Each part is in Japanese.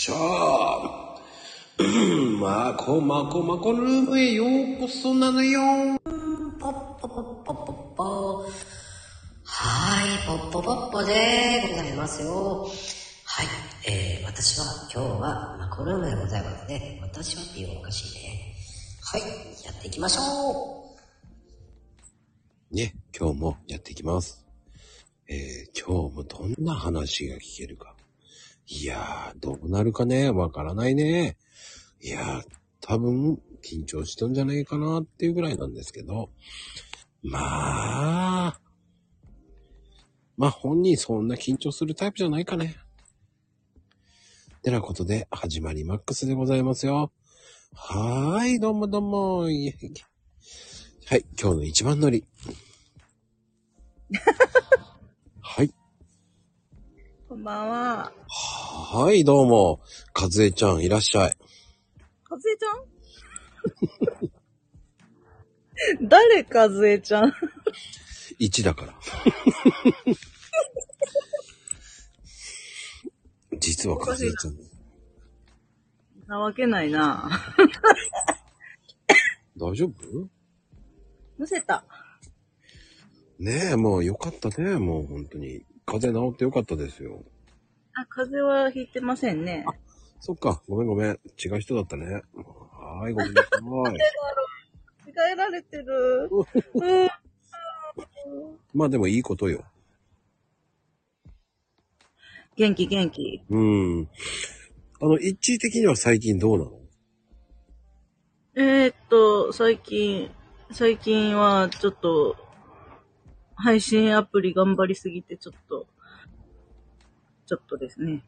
しゃー。まこまこまこルームへようこそなのよ。ポッポポッポポッポ。はい、ポッポポッポでございますよ。はい、えー、私は今日はマコルームでございますね。私はっていうのおかしいね。はい、やっていきましょね、今日もやっていきます。えー、今日もどんな話が聞けるか。いやー、どうなるかね、わからないね。いやー、多分、緊張しとんじゃないかなっていうぐらいなんですけど。まあ、まあ本人そんな緊張するタイプじゃないかね。てなことで、始まりマックスでございますよ。はーい、どうもどうも。はい、今日の一番乗り。はい。こんばんは。はい、どうも。かずえちゃん、いらっしゃい。かずえちゃん？誰かずえちゃん？1だから。実はかずえちゃん。なわけないな。大丈夫？むせた。ねえ、もうよかったね。もう本当に。風邪治ってよかったですよ。あ、風邪はひいてませんね。そっか。ごめんごめん。違う人だったね。はーい、ごめんなさい。違えられてる。うん。まあでもいいことよ。元気元気。うん。あの、一時的には最近どうなの？えー、っと、最近、最近はちょっと、配信アプリ頑張りすぎてちょっと、ちょっとですね。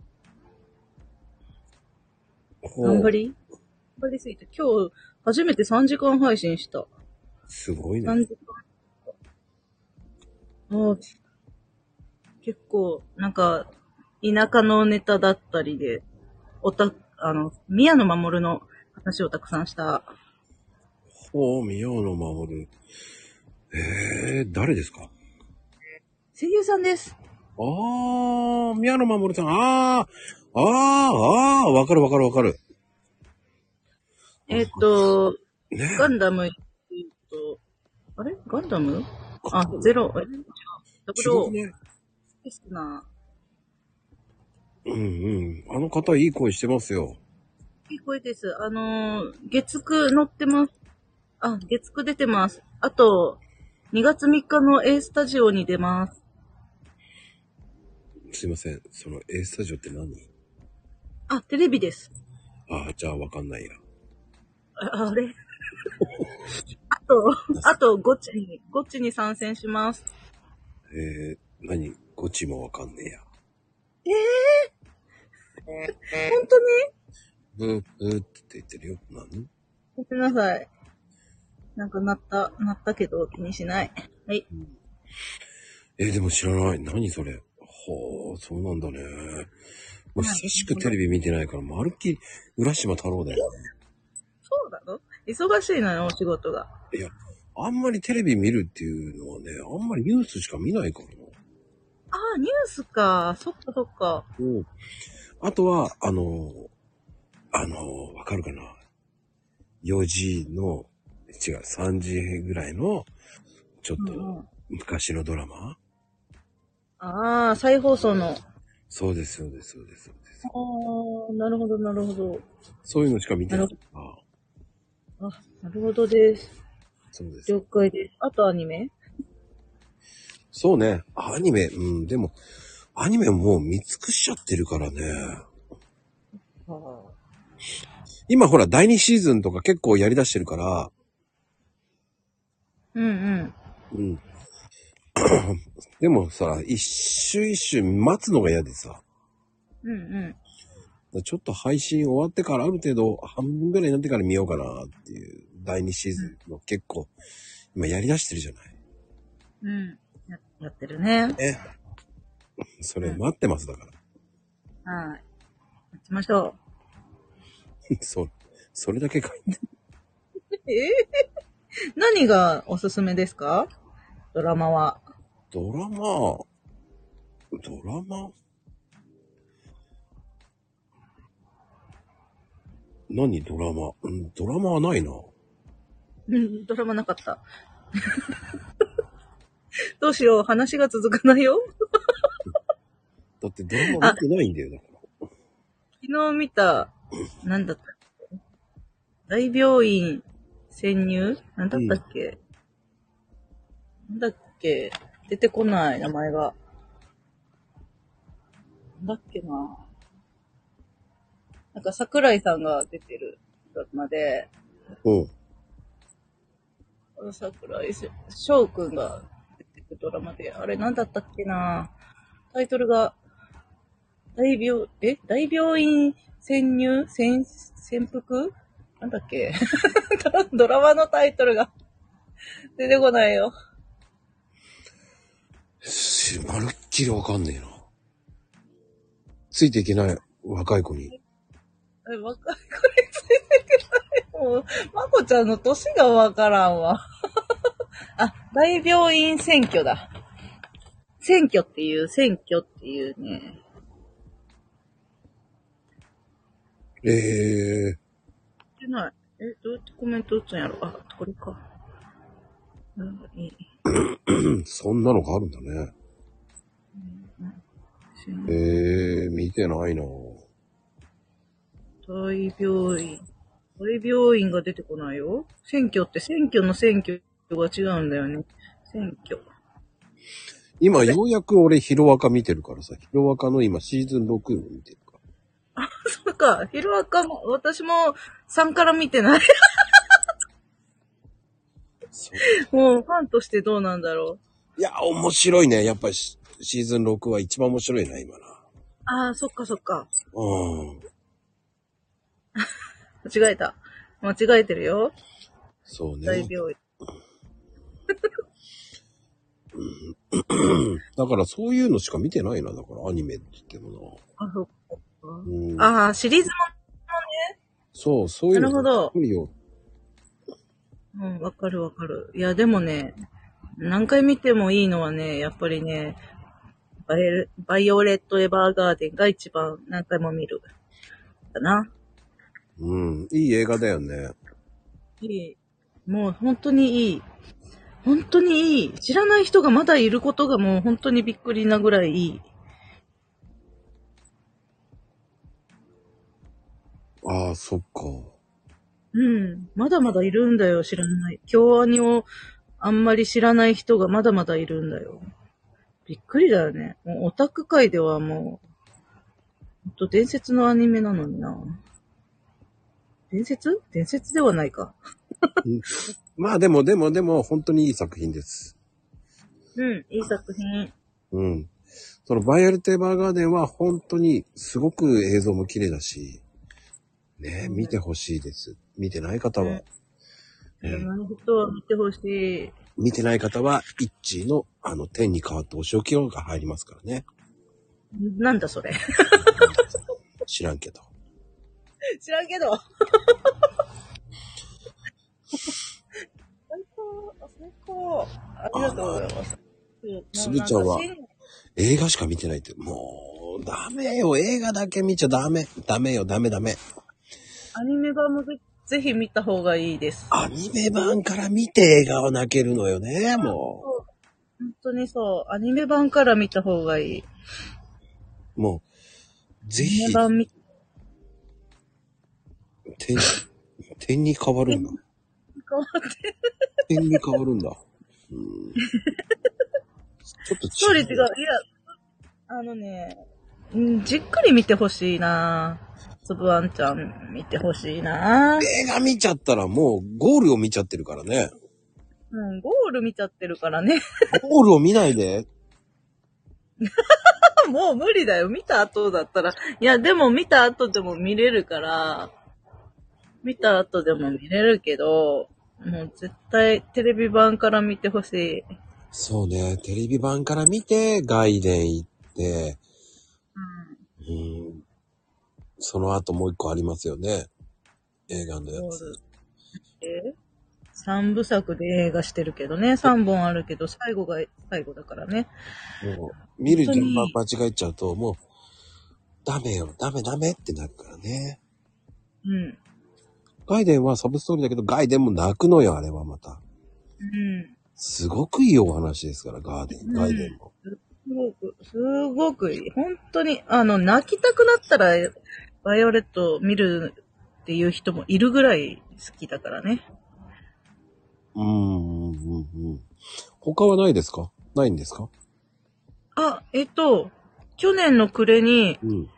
頑張り？頑張りすぎて、今日初めて3時間配信した。すごいね。3時間。もう、結構、なんか、田舎のネタだったりで、おた、あの、宮野真守の話をたくさんした。ほう、宮野守る。えー、誰ですか？声優さんです。あー、宮野守さん。あー、あー、あー、わかるわかるわかる。えっ、と、ねガンダム、えっと、あれ？ガンダム？あ、ゼロ、え違う。ダブルオー、違うね。ですな。うんうん。あの方いい声してますよ。いい声です。あのー月9乗ってます。あ、月9出てます。あと、2月3日の A スタジオに出ます。すいません。その A スタジオって何？あ、テレビです。あー、じゃあわかんないや。ああれ？あと、あと、ゴチに、ゴチに参戦します。えー、何？ゴチもわかんねえや。本当に？ブー、ブーって言ってるよ。何？ごめんなさい。なんかなった、なったけど気にしない。はい。えーでも知らない。何それ？ほう、そうなんだね。もう久しくテレビ見てないから、まるっきり浦島太郎だよね。そうなの？忙しいのよ、お仕事が。いや、あんまりテレビ見るっていうのはね、あんまりニュースしか見ないからな。ああ、ニュースか。そっかそっか。うん。あとは、あの、あの、わかるかな ?4 時の、違う、3時ぐらいの、ちょっと昔のドラマ、ああ、再放送の。そうです、そうです、そうです、そうです。ああ、なるほど、なるほど。そういうのしか見てない。あ、なるほどです。そうです。了解です。あとアニメ？そうね。アニメ、うん、でも、アニメもう見尽くしちゃってるからね。ああ。今ほら、第2シーズンとか結構やり出してるから、うんうん。うん。でもさ、一周一周待つのが嫌でさ、うんうん。ちょっと配信終わってからある程度半分ぐらいになってから見ようかなっていう第2シーズンの結構今やり出してるじゃない？うん。ややってるね。ね。それ待ってますだから。はい。待ちましょ そう。それだけ書いて。う。ええ何がおすすめですか？ドラマは。ドラマ、ドラマ？何ドラマ？うん、ドラマはないな。うん、ドラマなかった。どうしよう、話が続かないよ。だってドラマ見てないんだよ、だから。昨日見た、なんだったっけ？大病院潜入？なんだったっけ、なんだっけ？出てこない、名前が。なんだっけな。なんか桜井さんが出てるドラマで、うん。桜井翔くんが出てくるドラマで、あれなんだったっけな。タイトルが、大病、え？大病院潜入？潜、潜伏？なんだっけ？ドラマのタイトルが。出てこないよ。しまるっきりわかんねえな。ついていけない若い子に。え、若い子についてけない。もう、まこちゃんの歳がわからんわ。あ、大病院選挙だ。選挙っていう、選挙っていうね。ええ出ない。え、どうやってコメント打つんやろあ、これか。うん、いい。ー、そんなのがあるんだね。ええー、見てないな大病院。大病院が出てこないよ。選挙って選挙の選挙が違うんだよね。選挙。今ようやく俺ヒロアカ見てるからさ、ヒロアカの今シーズン6を見てるから。そっか、ヒロアカも、私も3から見てない。もうファンとしてどうなんだろう？いや、面白いね。やっぱりシシーズン6は一番面白いな、今な。ああ、そっかそっか。うん。間違えた。間違えてるよ。そうね。大病院。だからそういうのしか見てないな。だからアニメって言ってもあ、そっか。な。うん。ああ、シリーズそう、そういうのなるよ。も、うん、わかるわかる。いや、でもね、何回見てもいいのはね、やっぱりね、バイエバイオレット・エヴァーガーデンが一番何回も見る。かな。うん。いい映画だよね。いい。もう本当にいい。本当にいい。知らない人がまだいることがもう本当にびっくりなぐらいいい。ああ、そっか。うん。まだまだいるんだよ、知らない。京アニをあんまり知らない人がまだまだいるんだよ。びっくりだよね。もうオタク界ではもう、ほんと伝説のアニメなのにな。伝説？伝説ではないか。まあでもでもでも本当にいい作品です。うん、いい作品。うん。そのヴァイオレット・エヴァーガーデンは本当にすごく映像も綺麗だし、ね、見てほしいです。見てない方は、知らない人は見てほしい。見てない方は、イッチーのあの天に変わってお仕置きが入りますからね。なんだそれ。知らんけど。知らんけど。最高、最高。ありがとうございます。つぶちゃんは映画しか見てないって、もう、ダメよ。映画だけ見ちゃダメ。ダメよ、ダメダメ。アニメ版もぜぜひ見た方がいいです。アニメ版から見て映画を泣けるのよね、も本当にそう。アニメ版から見た方がいい。う。もう、ぜアニひメ、版見、点、点に変わるんだ。変わって。点に変わるんだ。うん、ちょっとストーリー違う。いやう。、あのね、うんじっくり見てほしいなつぶあんちゃん見てほしいな映画見ちゃったらもうゴールを見ちゃってるからね。うん、ゴール見ちゃってるからね。ゴールを見ないで。もう無理だよ。見た後だったら。いや、でも見た後でも見れるから、見た後でも見れるけど、もう絶対テレビ版から見てほしい。そうね、テレビ版から見て、外伝行って、うん、その後もう一個ありますよね。映画のやつ。え三部作で映画してるけどね。三本あるけど、最後が最後だからね。もう、見る順番本間違えちゃうと、もう、ダメよ、ダメダメってなるからね。うん。ガイデンはサブストーリーだけど、ガイデンも泣くのよ、あれはまた。うん。すごくいいお話ですから、ガーデン、うんガイデンも。すごく、すごくいい。本当に、あの、泣きたくなったら、バイオレット見るっていう人もいるぐらい好きだからね。うーん、うん、うん。他はないですか？ないんですか？あ、えっと、去年の暮れに、うん。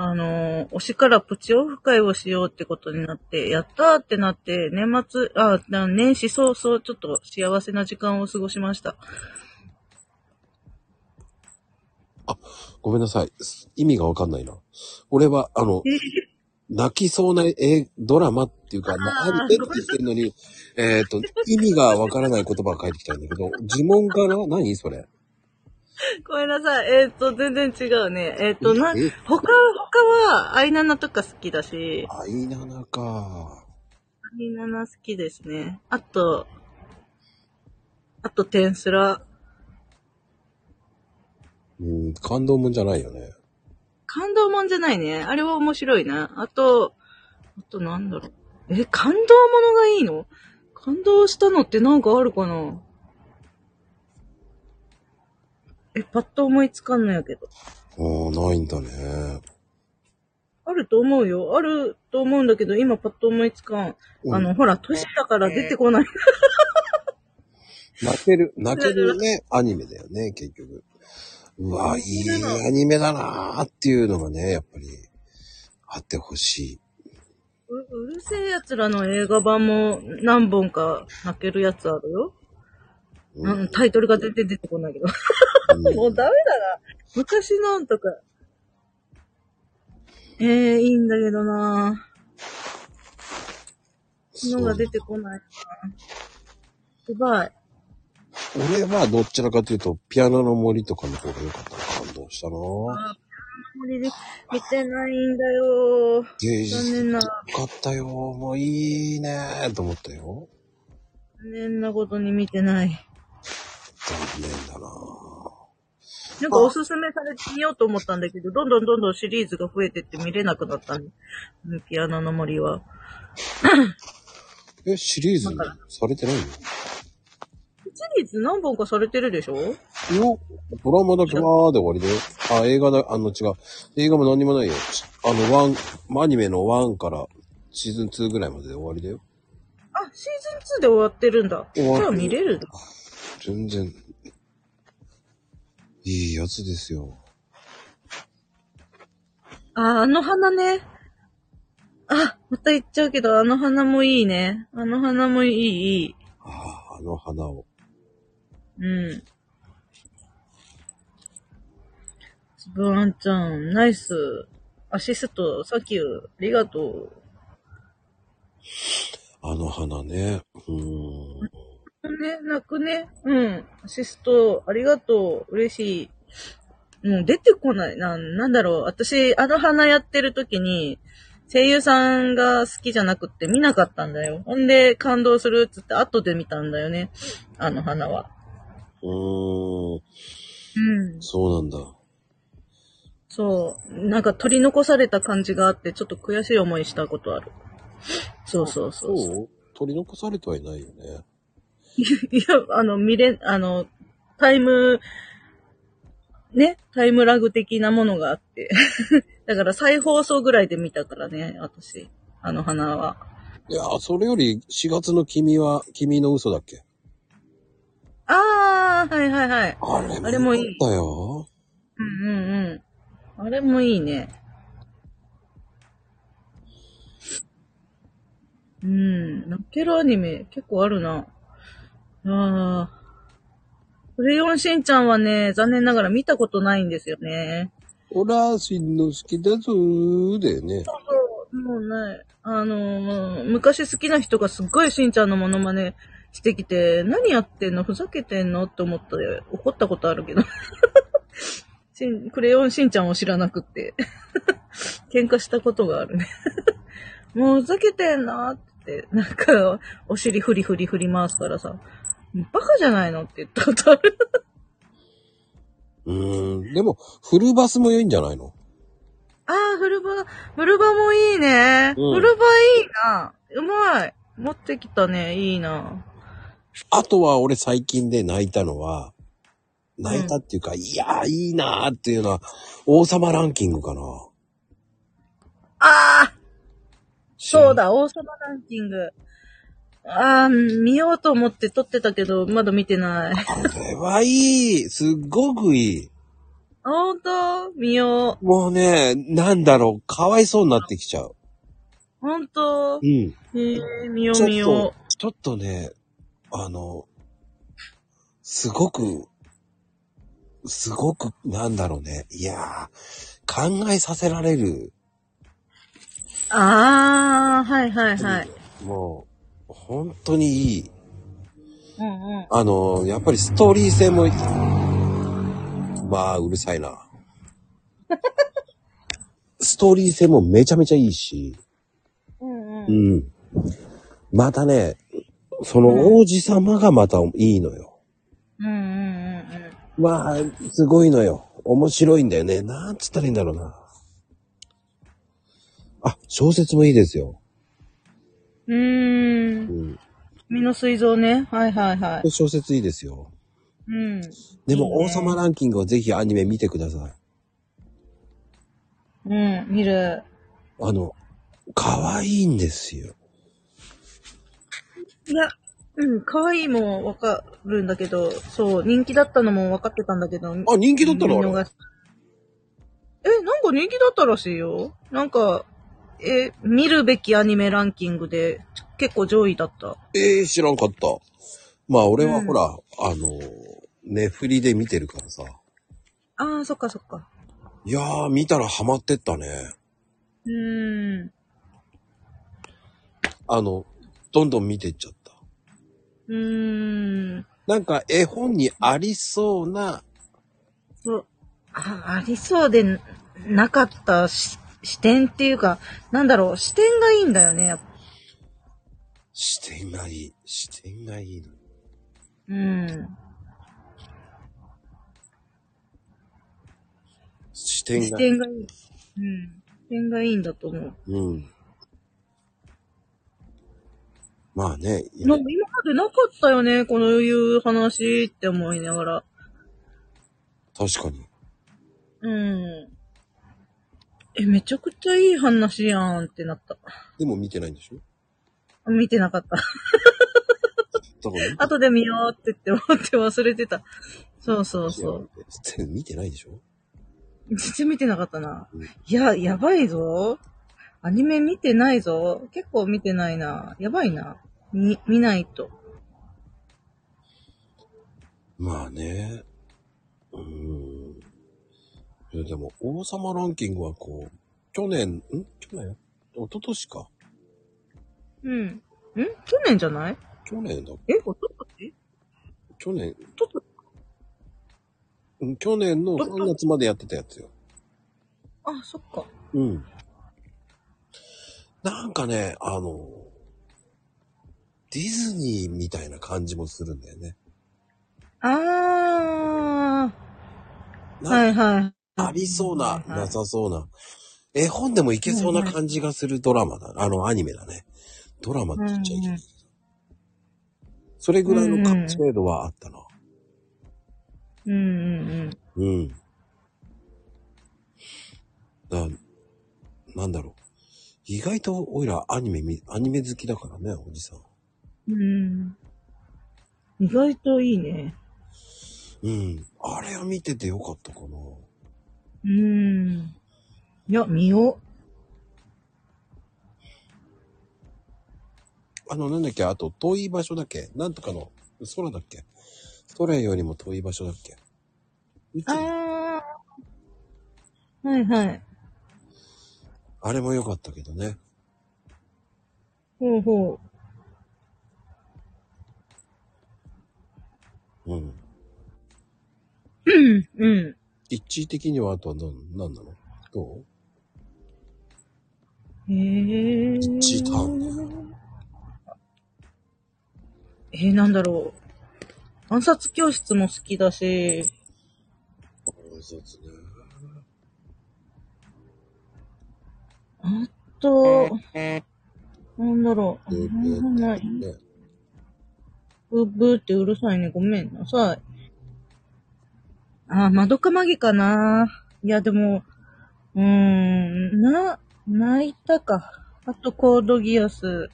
あのー推しからプチオフ会をしようってことになって、やったーってなって、年末、あ、な年始早々ちょっと幸せな時間を過ごしました。ごめんなさい。意味がわかんないな。俺は、あの、泣きそうな絵、ドラマっていうか、まあ、あーあるって言ってるのに、えっ、と、意味がわからない言葉が返ってきたんだけど、呪文かな？何それ？ごめんなさい。えっ、と、全然違うね。えっ、と、な、え？他、他は、アイナナとか好きだし、アイナナか。アイナナ好きですね。あと、あと、テンスラ。うん、感動もんじゃないよね。感動もんじゃないね。あれは面白いな。あと、あとなんだろう。え、感動ものがいいの？感動したのってなんかあるかな？え、パッと思いつかんのやけど。ああ、ないんだね。あると思うよ。あると思うんだけど、今パッと思いつかん。うんあの、ほら、年だから出てこない。泣ける、泣けるね、アニメだよね、結局。うわ、いいアニメだなーっていうのがね、やっぱり、あってほしううるせえ奴らの映画版も何本か泣けるやつあるよ。い。う、うんタイトルが全然出てこないけど。ん もうダメだな。昔のんとか。ええいいんだけどなのが出てこないなすごい。俺はどちらかというと、ピアノの森とかの方が良かったな。感動したなあ森で見てないんだよ芸術残念な、よかったよ。もういいねーと思ったよ。残念なことに見てない。残念だななんかおすすめされてみようと思ったんだけど、どんどんどんどんシリーズが増えてって見れなくなったんで。うんピアノの森は。え、シリーズにされてないの？シリーズ何本かされてるでしょ？いや、ドラマだけわーで終わりだよ。あ、映画だ、あの違う。映画も何にもないよ。あの、ワン、アニメの1からシーズン2ぐらいまでで終わりだよ。あ、シーズン2で終わってるんだ。じゃあ見れる全然、いいやつですよ。あ、あの花ね。あ、また言っちゃうけど、あの花もいいね。あの花もいい、いい。ああ、あの花を。うん。つぶあんちゃん、ナイス。アシスト、サキュー、ありがとう。あの花ね。うーん。ね、泣くね。うん。アシスト、ありがとう。嬉しい。もう出てこない。な、なんだろう。私、あの花やってる時に、声優さんが好きじゃなくって見なかったんだよ。ほんで、感動するっつって後で見たんだよね。あの花は。うーん。うん。そうなんだ。そう。なんか取り残された感じがあって、ちょっと悔しい思いしたことある。そうそうそうそう。そう？取り残されてはいないよね。いや、あの、見れ、あの、タイム、ね、タイムラグ的なものがあって。だから再放送ぐらいで見たからね、私。あの花は。いやー、それより4月の君は、君の嘘だっけ？あー、はいはいはい。あれもあれもいい。うんうんうん。あれもいいね。うん。泣けるアニメ結構あるな。あー。クレヨンしんちゃんはね、残念ながら見たことないんですよね。オラしんの好きだぞーだよね。もうね、あのー昔好きな人がすっごいしんちゃんのモノマネしてきて、何やってんの？ふざけてんの？って思って怒ったことあるけど。しんクレヨンしんちゃんを知らなくって。喧嘩したことがあるね。もうふざけてんなって、なんか、お尻フリフリ振り回すからさ、バカじゃないの？って言ったことある。うーん。でも、フルバスも良いんじゃないの？ああ、フルバ、フルバもいいね。うんフルバいいな。うまい。持ってきたね。いいな。あとは俺最近で泣いたのは、泣いたっていうか、いやーいいなーっていうのは、王様ランキングかな。ああそう。だ、王様ランキング。ああ、見ようと思って撮ってたけど、まだ見てない。これはいい。すっごくいい。あほんと見よう。もうね、なんだろう、かわいそうになってきちゃう。ほんとうん。へえ、見よちょっう見よと、ちょっとね、あの、すごく、すごく、なんだろうね。いやー、考えさせられる。う。ああ、はいはいはい。もう、本当にいい。うんうん。あの、やっぱりストーリー性もまあ、うるさいな。ストーリー性もめちゃめちゃいいし、うんう。うんん。またね、その王子様がまたいいのよ。うんうんうんまあ、すごいのよ。面白いんだよね。なんつったらいいんだろうな。あ、小説もいいですよ。うん。うー。うんん。身の水蔵ね。はいはいはい。小説いいですよ。うん。でも、王様ランキングはぜひアニメ見てください。うん、見る。あの、可愛いんですよ。いや、うん、可愛いもわかるんだけど、そう、人気だったのも分かってたんだけど。あ、人気だったの？あれ？え、なんか人気だったらしいよ。なんか、え、見るべきアニメランキングで結構上位だった。ええ知らんかった。まあ、俺はうんほら、あの、ネフリで見てるからさ。ああ、そっかそっか。いやー、見たらハマってったね。うーん。あの、どんどん見ていっちゃった。うーん。なんか絵本にありそうな、そう。あ、ありそうでななかったし視点っていうか、なんだろう、視点がいいんだよね。やっぱ視点がいい。視点がいいの。うん。視視点が。点がいい。うん。視点がいいんだと思う。うん。まあね、今までなかったよね、このいう話って思いながら。確かに。うん。え、めちゃくちゃいい話やんってなった。でも見てないんでしょ？見てなかった。後で見ようって言って思って忘れてた。そうそうそう。う。見てないでしょ？全然見てなかったなうん。いや、やばいぞ。アニメ見てないぞ。結構見てないな。やばいな。み、見ないと。まあね。うーん。いやでも、王様ランキングはこう、去年、ん？去年？一昨年か。うん。ん去年じゃない？去年だ。え、おととし去年、ととうん去年の3月までやってたやつよ。あ、そっか。うん。なんかね、あの、ディズニーみたいな感じもするんだよね。あー。なはいはい。ありそうな、なさそうな。絵本でもいけそうな感じがするドラマだ。あの、アニメだね。ドラマって言っちゃいけない。それぐらいの完成度はあったな。うんうんうん。だなんだろう。意外と、おいらアニメみ、アニメ好きだからね、おじさん。うん。うん。意外といいね。うん。あれを見ててよかったかな。うん。いや、見よあの、なんだっけ、あと、遠い場所だっけ？なんとかの、空だっけ？空よりも遠い場所だっけ？あー。はいはい。あれも良かったけどね。ほうほうん。う。うん。うん。一致的にはあとは何、何なの？どう？へえ。一致ターン。えー、なんだろう。暗殺教室も好きだし、そうですね。あと、なんだろう。ブーブーなんないね。ブーブーってうるさいね。ごめんなさい。あ、窓かまぎかな。いや、でも、うーん、な、泣いたか。あと、コードギアス。う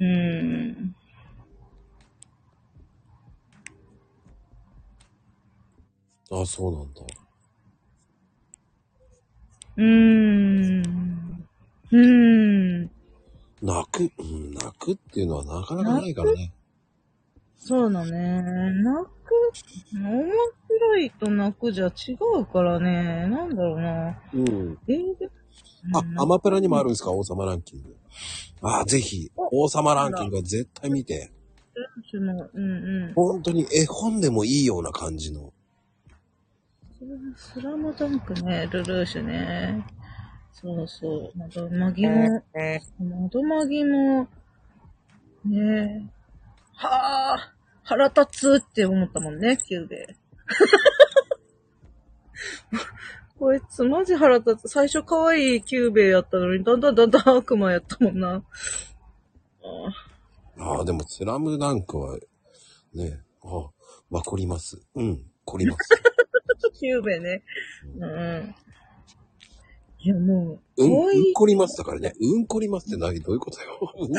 ーん。あ、そうなんだ。うーん。うーん。泣く、うん、泣くっていうのはなかなかないからね。そうだね。泣く、面白いと泣くじゃ違うからね。なんだろうな。うん。えー、であ、アマプラにもあるんですか？王様ランキング。あ、ぜひ、王様ランキングは絶対見て。うんうん。本当に絵本でもいいような感じの。スラムダンクね、ルルーシュね。そうそう。まどマギも、まどマギも、ねはあ、腹立つって思ったもんね、キュゥべえ。こいつマジ腹立つ。最初可愛いキュゥべえやったのに、だんだんだんだん悪魔やったもんな。あああ、でもスラムダンクは、ね、あ、まあ、凝ります。うん、凝ります。キューベね。うん。いや、もう、うん、うんこりますだからね。うんこりますって何？どういうことよ。うんこ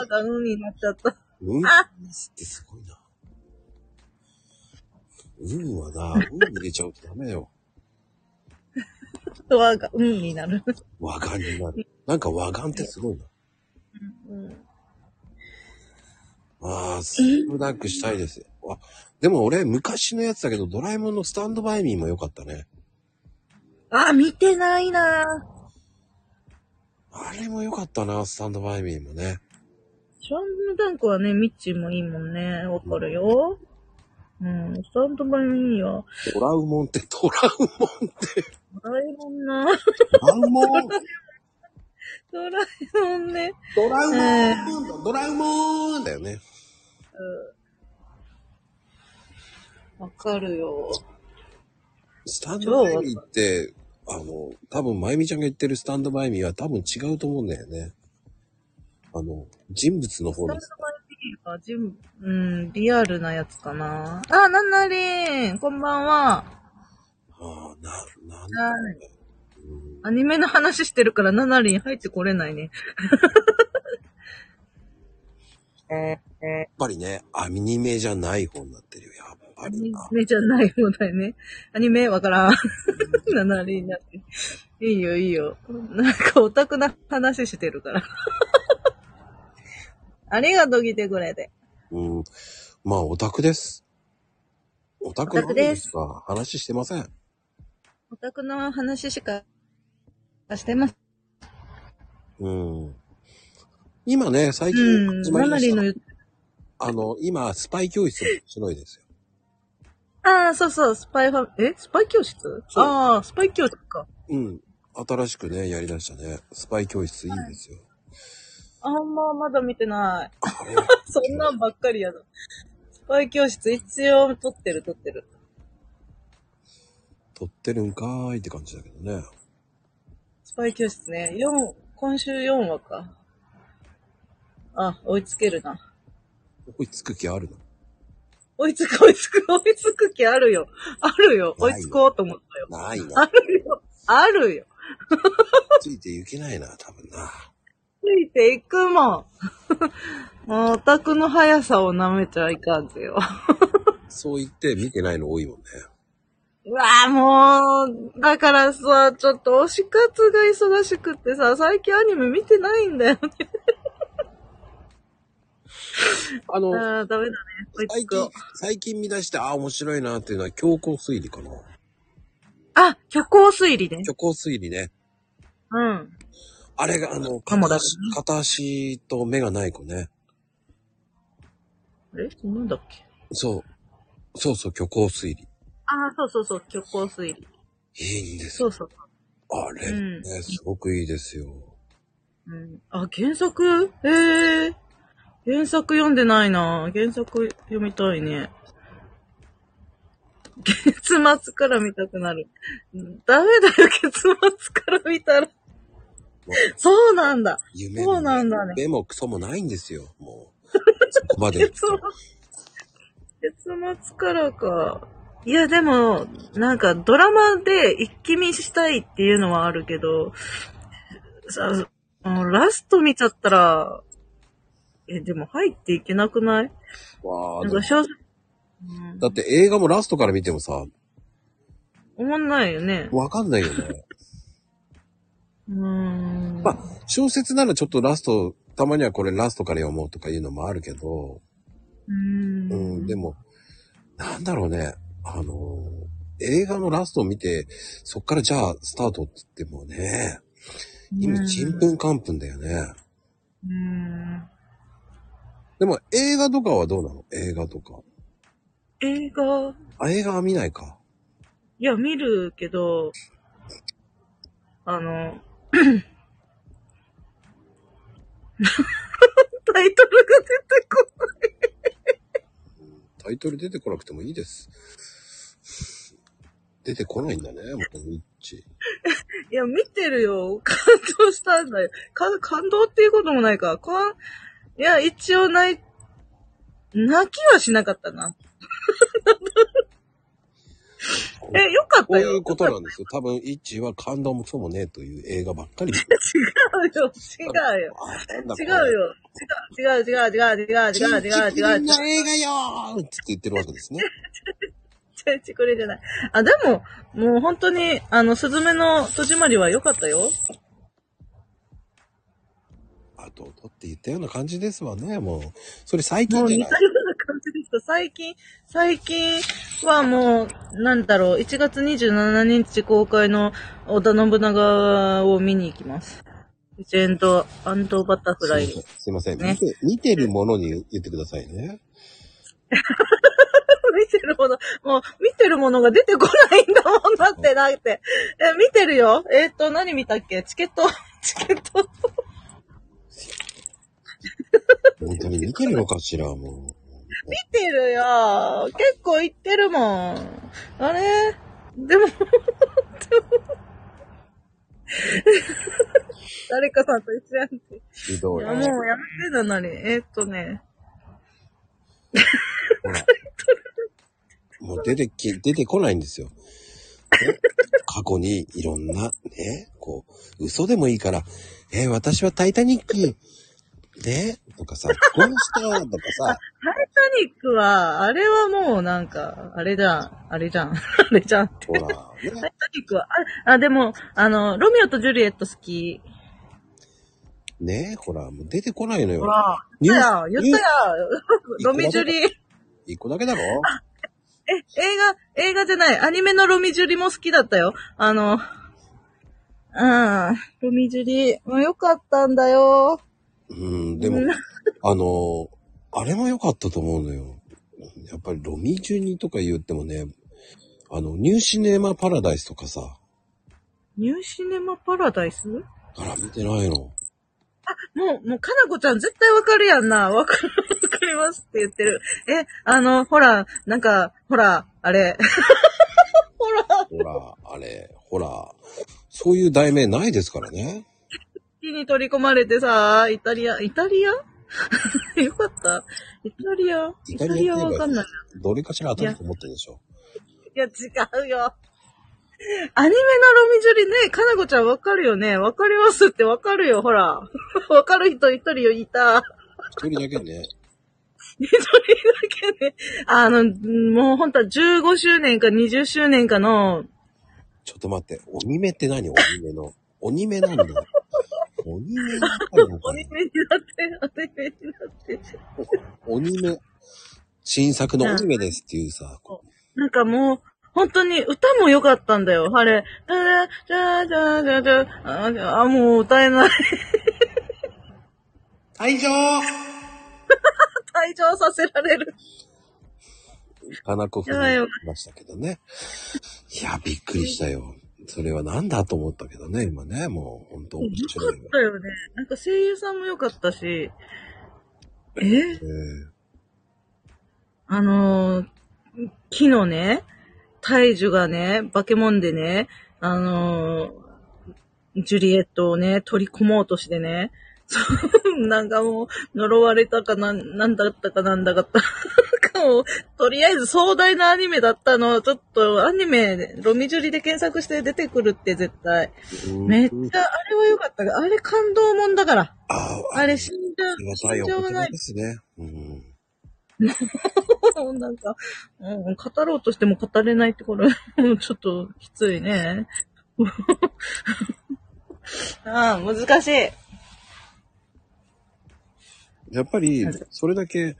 輪 がうんになっちゃった。う んってすごいな。うんはな、うん入れちゃうとダメよ。輪がうんになる。和眼になる。なんか和眼ってすごいな。うんああ、スラムダンクしたいですよ。あ、でも俺昔のやつだけど、ドラえもんのスタンドバイミーも良かったね。あ、見てないなあれも良かったな、スタンドバイミーもね。シャンムダンクはね、ミッチーもいいもんね。わかるよ。うん、スタンドバイミーは、ドラウモンって、ドラウモンって、ドラえもんな。ドラウモンドラえもんね。ドラウモン、ドラウモンだよね。わかるよ。スタンドバイミーって、あの、多分、まゆみちゃんが言ってるスタンドバイミーは多分違うと思うんだよね。あの、人物の方です。スタンドバイミーは全部、うん、リアルなやつかな。あ、ななりんこんばんは。ああ、な、なんアニメの話してるからナナリン入ってこれないね。やっぱりね、アニメじゃない方になってるよ、やっぱアニりな。メじゃない方だよね。アニメわからん。ナナリンだって。いいよいいよ。なんかオタクな話してるから。ありがとう来てくれて。うん。まあ、オタクです。オタクなんですか話してません。オタクの話しかしてます。うん。今ね、最近まりました。ナナリンのあの、今、スパイ教室面白いですよ。ああ、そうそう、スパイファ、え？スパイ教室？ああ、スパイ教室か。うん。新しくね、やりだしたね。スパイ教室いいですよ。あんままだ見てない。そんなんばっかりやだ。スパイ教室一応撮ってる撮ってる。撮ってるんかーいって感じだけどね。スパイ教室ね。4、今週4話か。あ、追いつけるな。追いつく気あるの？追いつく追いつく追いつく気あるよ。あるよ。追ないつこうと思ったよ。ないあな。るよ。あるよ。ついていけないな、多分な。ついていくもん。もうオタクの速さを舐めちゃいかんぜよ。そう言って見てないの多いもんね。うわぁ、もう、だからさ、ちょっと推し活が忙しくってさ、最近アニメ見てないんだよね。あの、ああ、ダメだね。最近最近見出して、ああ、面白いなっていうのは強行推理かな。あ、虚構推理ね。虚構推理ね。うん。あれが、あの、かもだ片足片足と目がない子ね。あれ？なんだっけ？そう。そうそう、虚構推理。ああ、そうそうそう、虚構推理。いいんですよ。そうそう。あれ、うんね、すごくいいですよ。うん。あ、原作？ええ原作読んでないな原作読みたいね。月末から見たくなる。ダメだよ、月末から見たら。そうなんだ。夢そうなんだね夢もクソもないんですよ、もう。そこまで行く月末と。、月末からか。いや、でも、なんかドラマで一気見したいっていうのはあるけど、さ、ラスト見ちゃったら、え、でも入っていけなくないわあなんか小説、うん、だって映画もラストから見てもさ、思んないよね。わかんないよね。うーん。まあ、小説ならちょっとラスト、たまにはこれラストから読もうとかいうのもあるけど、うーん。うん、でも、なんだろうね、あのー、映画のラストを見て、そっからじゃあスタートって言ってもね、今、ちんぷんかんぷんだよね。うーん。でも映画とかはどうなの？映画とか。映画、あ、映画は見ないか。いや、見るけど、あの、タイトルが出てこないタイトル出てこなくてもいいです。出てこないんだね、もう、ニッチ。いや、見てるよ。感動したんだよ。か感動っていうこともないか。かんいや、一応ない、泣きはしなかったな。え、よかったよ。こういうことなんですよ。多分、イッチは感動もそうもねえという映画ばっかり。違うよ、違うよ。違うよ。違う、違う、違う、違う、違う、違う、違う、違う。違う違映画よーって言ってるわけですね。違う、違う、これじゃない。あ、でも、もう本当に、あの、すずめの戸締まりは良かったよ。あと、とって言ったような感じですわね、もう。それ最近じゃない？似たような感じでした。最近、最近はもう、なんだろう、1月27日公開の織田信長を見に行きます。レジェンドバタフライ。すいません。ね見て、見てるものに言ってくださいね。見てるもの、もう、見てるものが出てこないんだもんだって、だって。え、見てるよ。えっ、と、何見たっけ？チケット、チケット。本当に見てるのかしら、も見てるよ。結構行ってるもん。あれ？でも、誰かさんと一緒やんて。う。ひどい。いや、もうやめてだなり。えーっとね。ほら。もう出てき、出てこないんですよ。ね過去にいろんな、ね、こう、嘘でもいいから、えー私はタイタニック、ね、とかさ、こうしたとかさ、タイタニックは、あれはもうなんか、あれじゃん。あれじゃん。あれじゃんって。ほら、タイね、タニックは、あ、あでも、あの、ロミオとジュリエット好き。ね、ほら、もう出てこないのよほ。ら、言ったやん。言ったやん。ロミジュリ。え、一個だけだろ？映画、映画じゃない。アニメのロミジュリも好きだったよ。あの、うん、ロミジュリ、もうよかったんだよ。うん、でも、あの、あれも良かったと思うのよ。やっぱりロミジュニとか言ってもね、あの、ニューシネマパラダイスとかさ、ニューシネマパラダイス？もあら、見てないの。う、もう、かなこちゃん絶対わかるやんな。わかる、わかりますって言ってる。え、あの、ほら、なんか、ほら、あれ。ほら、ほら、あれ、ほら、そういう題名ないですからね。火に取り込まれてさ、イタリア、イタリア？よかった。イタリア？イタリアイタリアって言えばわかんない。どれかしら当たると思ってるでしょ。いや、違うよ。アニメのロミジュリね、かなこちゃんわかるよね。わかりますってわかるよ、ほら。わかる人一人いた。一人だけね、一人だけね。あの、もうほんとは15周年か20周年かの、ちょっと待って、鬼目って何？鬼目の。鬼目なんだ。鬼目だったのかなアニメになって、アニメになって。鬼目。新作の鬼目ですっていうさ、なんかもう、本当に歌も良かったんだよ。あれ、じゃじゃじゃじゃじゃあ、あもう歌えない。退場 退場させられる。かなこふにやばいよましたけどね。いや、びっくりしたよ。それはなんだと思ったけどね、今ね、もう本当面良白いよ。かったよね。なんか声優さんも良かったし、え？ええあのー、木のね、大樹がね、化け物でね、あのー、ジュリエットをね、取り込もうとしてね、なんかもう、呪われたかな、なんだったかなんだかった。かもう、とりあえず壮大なアニメだったの、ちょっとアニメ、ロミジュリで検索して出てくるって絶対。めっちゃ、あれは良かったが、あれ感動もんだから。ああ、あれ死んじゃう、死んじゃわないで。すね。うん。なんか、うん、語ろうとしても語れないってこれ、ちょっときついね。ああ、難しい。やっぱり、それだけ、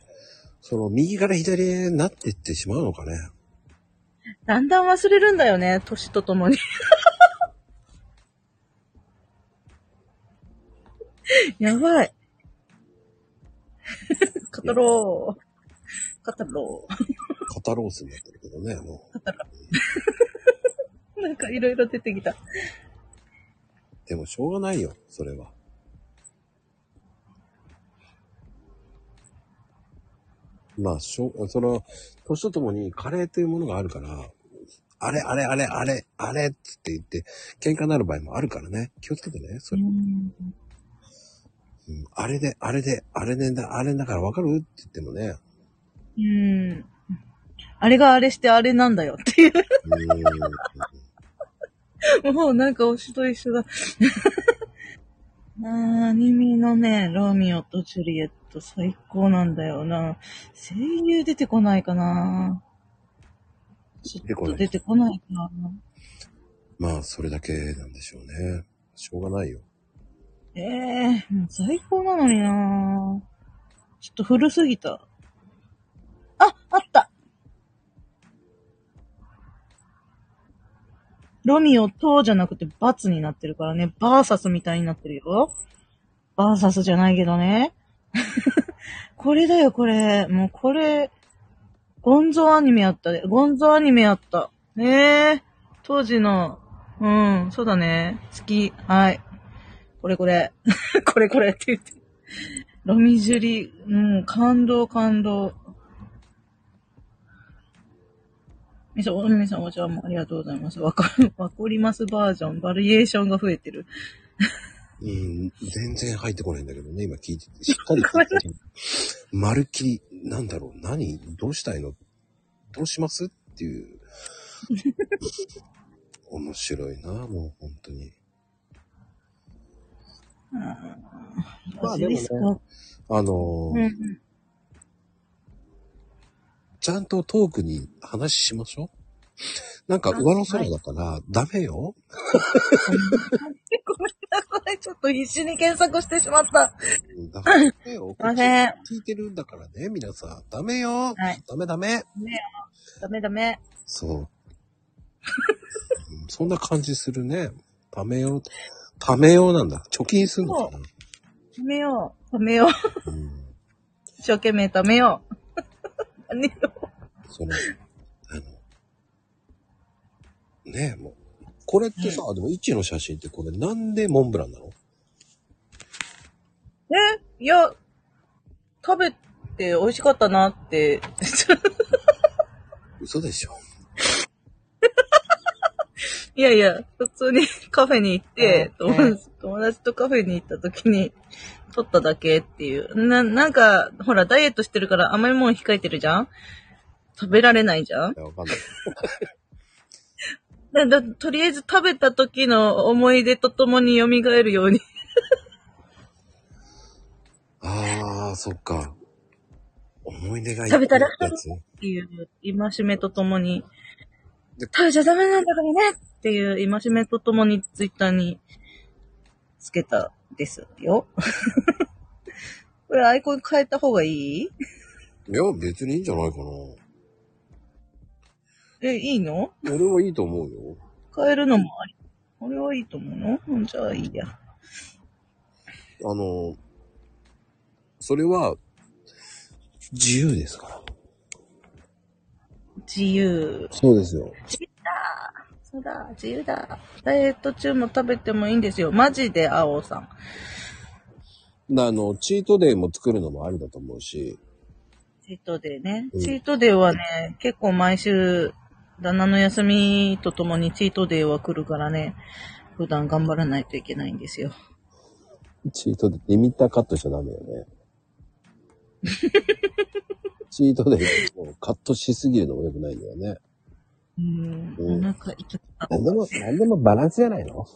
その、右から左へなっていってしまうのかね。だんだん忘れるんだよね、年とともに。やばい。語ろう。語ろ肩ロースになってるけどね、もう。なんかいろいろ出てきた。う。でも、しょうがないよ、それは。まあ、しょう、その、年とともにカレーというものがあるから、あれ、あれ、あれ、あれ、あれっつって言って、喧嘩になる場合もあるからね。気をつけてね、それ。うん、あれで、あれで、あれでだ、あれだからわかる？って言ってもね。うん。あれがあれしてあれなんだよっていう。う もうなんか推しと一緒だ。アニメのね、ロミオとジュリエット最高なんだよな。声優出てこないかな。ちょっと出てこないかな。んまあ、それだけなんでしょうね。しょうがないよ。ええもう最高なのになちょっと古すぎた。あ、あったロミオとじゃなくてバツになってるからね。バーサスみたいになってるよ。バーサスじゃないけどね。これだよ、これ。もうこれ、ゴンゾアニメやったで。ゴンゾアニメやった。ええ当時の、うん、そうだね。好き。はい。これこれ。これこれって言って。ロミジュリ、うん、感動感動。みそ、おみさんお茶もありがとうございます。わかる、わかりますバージョン、バリエーションが増えてる。うん、全然入ってこないんだけどね、今聞いてて、しっかり聞いてて。まるっきり、なんだろう、何？どうしたいの？どうします？っていう。面白いな、もう本当に。まあでもねですか？あのーうん。ちゃんとトークに話しましょう？なんか上の空だから、ダメよ。ごめんなさい。ちょっと必死に検索してしまった。ダメよ。すいません。聞いてるんだからね、皆さん。ダメよ。はいダメダメ。ダメダメ。そう。うんそんな感じするね。ためよう。ためようなんだ。貯金すんのかな？貯めよう。貯めよう。うん。一生懸命貯めよう。何よ。その、あの、ねえ、もう。これってさ、でも、一の写真ってこれなんでモンブランなの？えいや、食べて美味しかったなって。嘘でしょ。いやいや、普通にカフェに行って、友達とカフェに行った時に撮っただけっていう。な、なんか、ほら、ダイエットしてるから甘いもん控えてるじゃん？食べられないじゃん？いやわかんない。だだとりあえず食べた時の思い出とともに蘇るように。ああ、そっか。思い出がいっ食べたらっていう、戒めとともにで、食べちゃダメなんだからねっていう戒めとともにツイッターにつけたですよ。これアイコン変えた方がいい？いや、別にいいんじゃないかな。え、いいの？俺はいいと思うよ。変えるのもあり。俺はいいと思うの？うんじゃあいいや。あの、それは、自由ですから。自由。そうですよ。そうだ、自由だ。ダイエット中も食べてもいいんですよ。マジで、青さん。あの、チートデイも作るのもありだと思うし、チートデーね。うんチートデーはね、結構毎週、旦那の休みとともにチートデーは来るからね。普段頑張らないといけないんですよ。チートでリミッターカットしちゃダメよね。チートでもうカットしすぎるのも良くないんだよね。うん、うんかっなんでも、なんでもバランスじゃないの？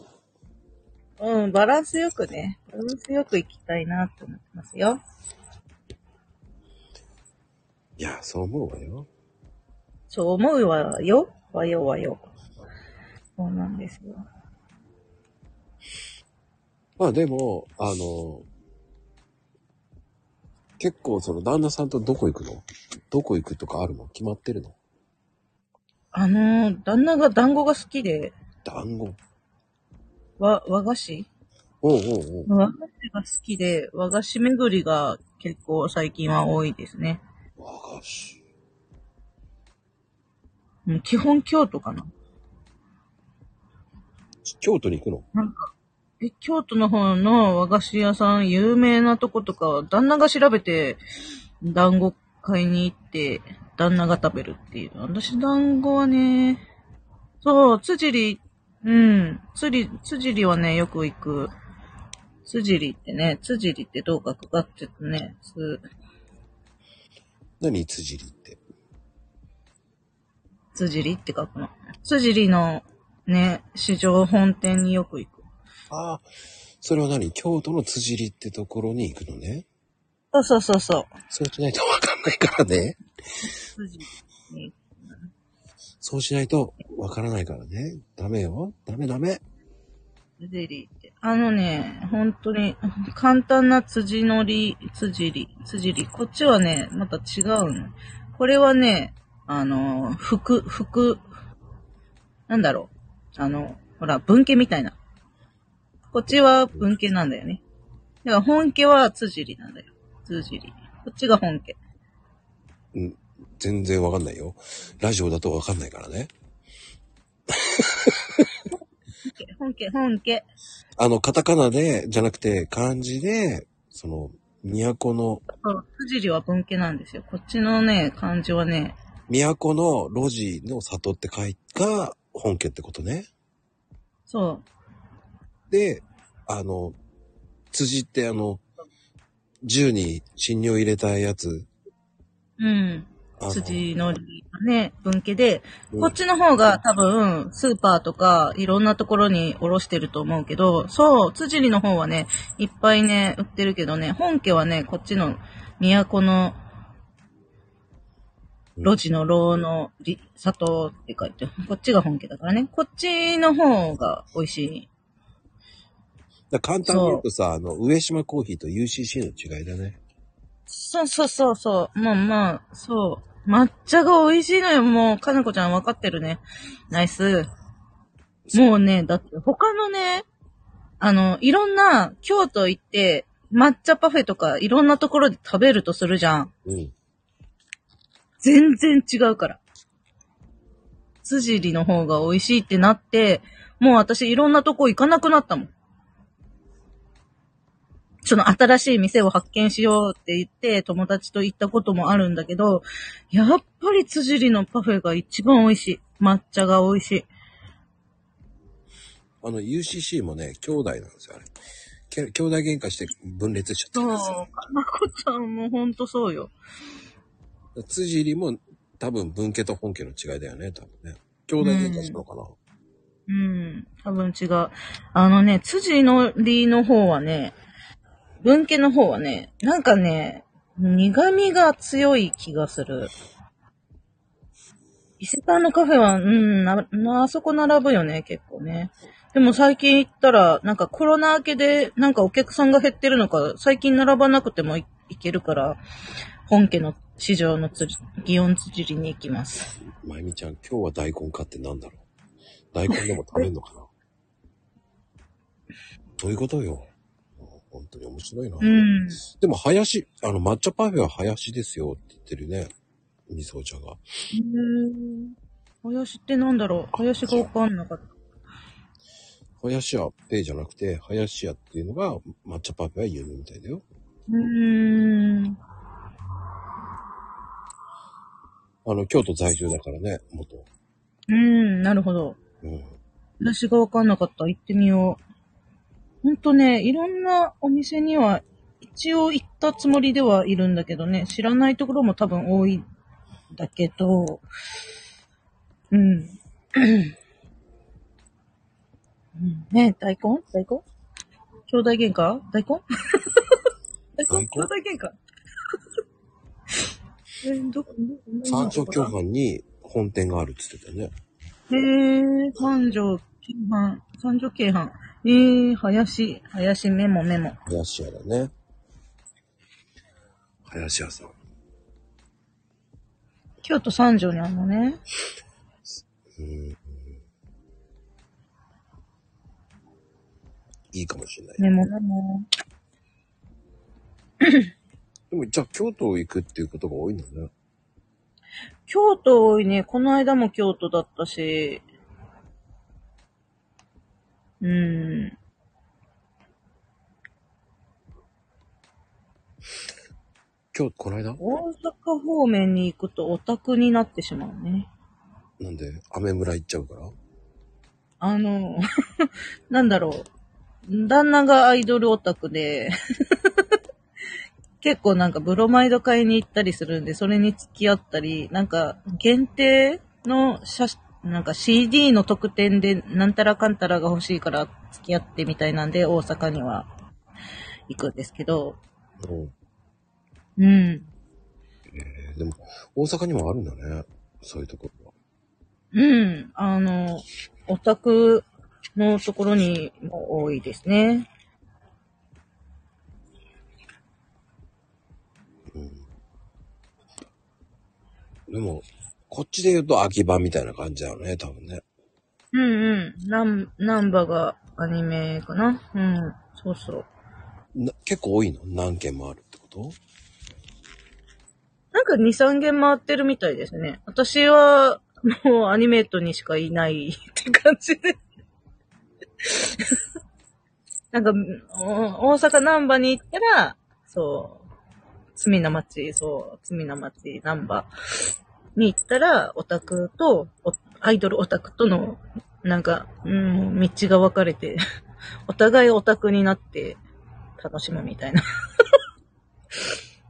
た。うん、バランスよくね、バランスよく行きたいなって思ってますよ。いや、そう思うわよ。そう思うわよ。わよわよ。そうなんですよ。まあでも、あの、結構その旦那さんとどこ行くの？どこ行くとかあるの？決まってるの？あのー、旦那が団子が好きで、団子。わ、和菓子？おうおうおう。和菓子が好きで、和菓子巡りが結構最近は多いですね。和菓子。うん基本京都かな。京都に行くの？なんか、え、京都の方の和菓子屋さん、有名なとことか、旦那が調べて、団子買いに行って、旦那が食べるっていう。私、団子はね、そう、辻り、うん、辻り、辻りはね、よく行く。辻りってね、辻りってどう書くかって言うとね、つ、何？辻りって。辻りって書くの。辻りのね、市場本店によく行く。ああ、それは何？京都の辻りってところに行くのね？そうそうそうそう。そうしないとわかんないからね。そうしないとわからないからね。ダメよ。ダメダメ。ゼリーって。あのね、本当に、簡単な辻のり、辻り、辻り。こっちはね、また違うの。これはね、あの、服、服、なんだろう。あの、ほら、文家みたいな。こっちは文家なんだよね。だから本家は辻りなんだよ。辻り。こっちが本家。うん。全然わかんないよ。ラジオだとわかんないからね。本家、本家。あの、カタカナで、じゃなくて漢字で、その、都の、辻りは文家なんですよ。こっちのね、漢字はね、都の路地の里って書いた本家ってことね。そう、で、あの、辻ってあの、銃に侵入入れたやつ。うん。辻のね、分家で、うんこっちの方が多分、スーパーとか、いろんなところにおろしてると思うけど、そう、辻りの方はね、いっぱいね、売ってるけどね、本家はね、こっちの、都の、路地の牢のり里って書いて、こっちが本家だからね。こっちの方が美味しい。だ簡単に言うとさ、あの、上島コーヒーと UCC の違いだね。そうそうそうそう。まあまあ、そう。抹茶が美味しいのよ。もう、かなこちゃん分かってるね。ナイス。もうね、だって他のね、あの、いろんな、京都行って、抹茶パフェとかいろんなところで食べるとするじゃん。うん。全然違うから。辻りの方が美味しいってなって、もう私いろんなとこ行かなくなったもん。その新しい店を発見しようって言って友達と行ったこともあるんだけど、やっぱり辻りのパフェが一番美味しい。抹茶が美味しい。あの、UCC もね、兄弟なんですよ、あれ。け兄弟喧嘩して分裂しちゃったんですよ。かなこちゃんもほんとそうよ。辻りも多分文家と本家の違いだよね、多分ね。兄弟喧嘩したのかな、うん、多分違う。あのね、辻のりの方はね、文家の方はね、なんかね、苦味が強い気がする。伊勢丹のカフェは、うん、な、な、あそこ並ぶよね、結構ね。でも最近行ったら、なんかコロナ明けで、なんかお客さんが減ってるのか、最近並ばなくてもいいけるから、本家の市場のつり、祇園つりに行きます。まゆみちゃん、今日は大根かってなんだろう？大根でも食べんのかな？どういうことよ？本当に面白いな。うん。でも、林、あの、抹茶パフェは林ですよって言ってるね。みそちゃんが。へー林ってなんだろう？林がわかんなかった。林家 A じゃなくて、林家っていうのが抹茶パフェは有名みたいだよ。うーん。あの、京都在住だからね、元。うーん、なるほど。うん。私がわかんなかった。行ってみよう。ほんとね、いろんなお店には一応行ったつもりではいるんだけどね、知らないところも多分多いんだけど、うん。う んね大根？大根？兄弟喧嘩？大根？大根？兄弟喧嘩？えー、どこ、どこ三条共犯に本店があるって言ってたよね。へえ、三条京阪、三条京阪。ええ林、林メモメモ。林屋だね。林屋さん。京都三条にあるのね。うん。いいかもしれない。メモメモ。でも、じゃあ京都行くっていうことが多いんだね。京都多いね。この間も京都だったし。うん。今日、この間？大阪方面に行くとオタクになってしまうね。なんで、アメ村行っちゃうから？あの、なんだろう。旦那がアイドルオタクで、結構なんかブロマイド買いに行ったりするんで、それに付き合ったり、なんか限定の写真、なんか CD の特典でなんたらかんたらが欲しいから付き合ってみたいなんで大阪には行くんですけど、うん。うん。えーでも、大阪にもあるんだね。そういうところは。うん。あの、オタクのところにも多いですね。でも、こっちで言うと秋葉みたいな感じだよね、多分ね。うんうん。ナン、ナンバがアニメかな？うん。そうそう。な結構多いの？何件もあるってこと？なんか2、3軒回ってるみたいですね。私は、もうアニメートにしかいないって感じで。なんか、お大阪南波に行ったら、そう、罪な町、そう、罪な町南波に行ったら、オタクと、おアイドルオタクとの、なんか、うん、道が分かれて、お互いオタクになって楽しむみたいな。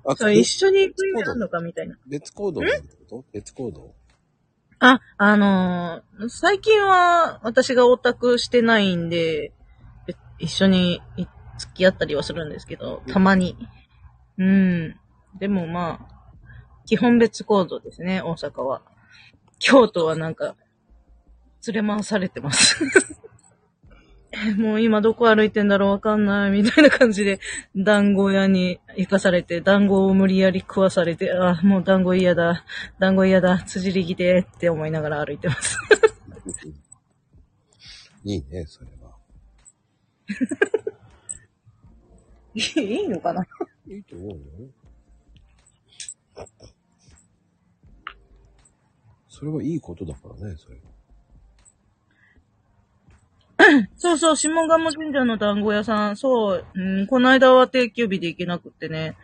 あそう一緒に行く意味あるのかみたいな。別行動ってこと別行動？あ、あのー最近は私がオタクしてないんで、べ一緒にい付き合ったりはするんですけど、たまに。うん。でもまあ、基本別行動ですね、大阪は。京都はなんか、連れ回されてます。え もう今どこ歩いてんだろうわかんない、みたいな感じで、団子屋に行かされて、団子を無理やり食わされて、あ、もう団子嫌だ、団子嫌だ、辻りぎでって思いながら歩いてます。いいね、それは。いいのかな？いいと思うよ。それはいいことだからね、それは。そうそう、下鴨神社の団子屋さん、そう、うん、この間は定休日で行けなくってね。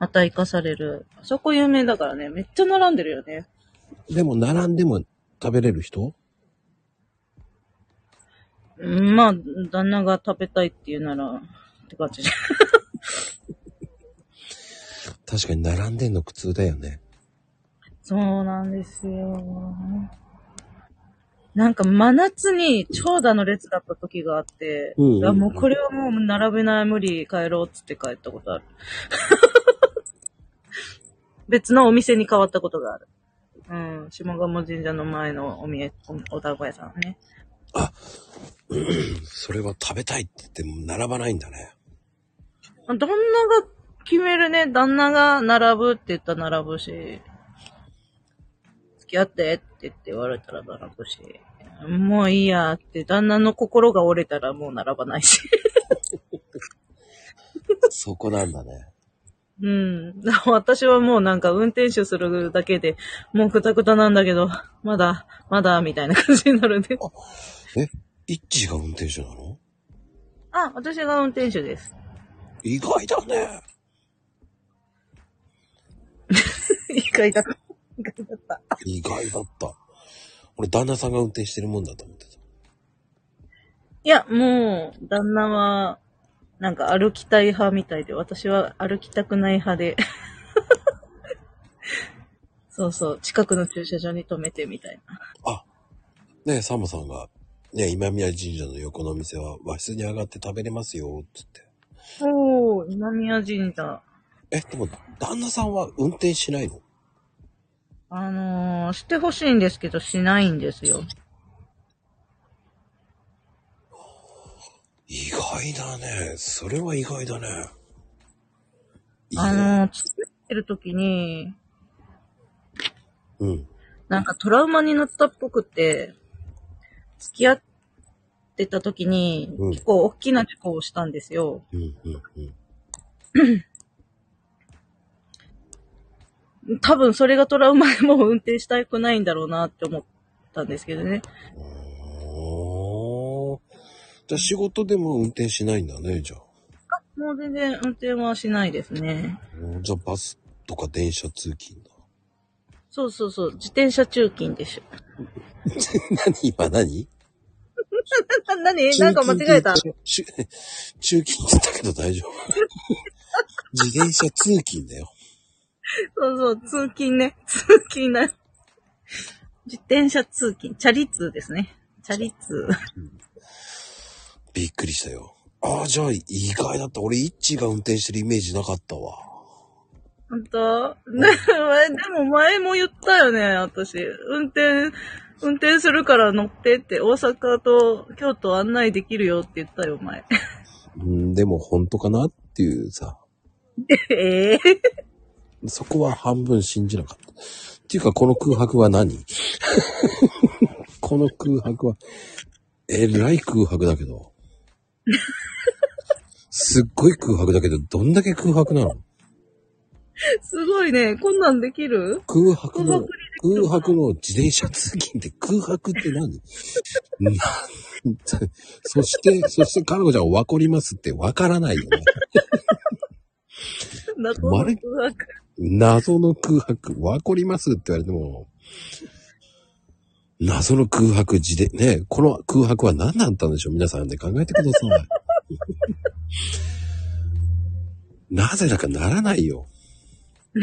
また行かされる。あそこ有名だからね、めっちゃ並んでるよね。でも、並んでも食べれる人？うん、まあ、旦那が食べたいって言うなら、って感じで。確かに並んでんの苦痛だよね。そうなんですよ。なんか真夏に長蛇の列だった時があって、うんうんうんあもうこれはもう並べない無理帰ろうっつって帰ったことある。別のお店に変わったことがある。うん。下鴨神社の前のおみえ、おお団子屋さんね。それは食べたいって言っても並ばないんだね。旦那が決めるね。旦那が並ぶって言ったら並ぶし、付き合ってって言って言われたら並ぶし、もういいやって、旦那の心が折れたらもう並ばないし。そこなんだね。うん。私はもうなんか運転手するだけで、もうくたくたなんだけど、まだ、まだ、みたいな感じになるんで。え？イッチが運転手なの？あ、私が運転手です。意外だね。意外だ外だった。意外だった。俺旦那さんが運転してるもんだと思ってた。いや、もう、旦那は、なんか歩きたい派みたいで、私は歩きたくない派で。そうそう、近くの駐車場に止めてみたいな。あ、ねえ、サモさんが、ねえ、今宮神社の横のお店は和室に上がって食べれますよ、つって。おー、今宮神社。え、でも、旦那さんは運転しないの？あのー、してほしいんですけど、しないんですよ。意外だね。それは意外だね。あのー、付き合ってる時に、うん。なんかトラウマになったっぽくて、付き合ってた時に、うん結構大きな事故をしたんですよ。うん、うん、うん。多分それがトラウマでもう運転したくないんだろうなって思ったんですけどね。おー。じゃあ仕事でも運転しないんだね、じゃあ。もう全然運転はしないですね。うんじゃあバスとか電車通勤だ。そうそうそう、自転車中勤でしょ。何今何？な、なんか間違えた中勤って言ったけど大丈夫。自転車通勤だよ。そうそう、通勤ね。通勤な。自転車通勤。チャリ通ですね。チャリ通。びっくりしたよ。ああ、じゃあ意外だった。俺、イッチーが運転してるイメージなかったわ。本当？ね、前 でも前も言ったよね、私。運転、運転するから乗ってって、大阪と京都案内できるよって言ったよ、前。うん、でも本当かなっていうさ。ええそこは半分信じなかった。っていうか、この空白は何？この空白は、えらい空白だけど。すっごい空白だけど、どんだけ空白なの？すごいね。こんなんできる？空白の空白、の自転車通勤って空白って何？なんそして、そして彼女は分かりますって分からないよね。謎の空白。謎の空白、分かります？って言われても、謎の空白自で、ね、この空白は何だったんでしょう？皆さんで考えてください。なぜだかならないよ。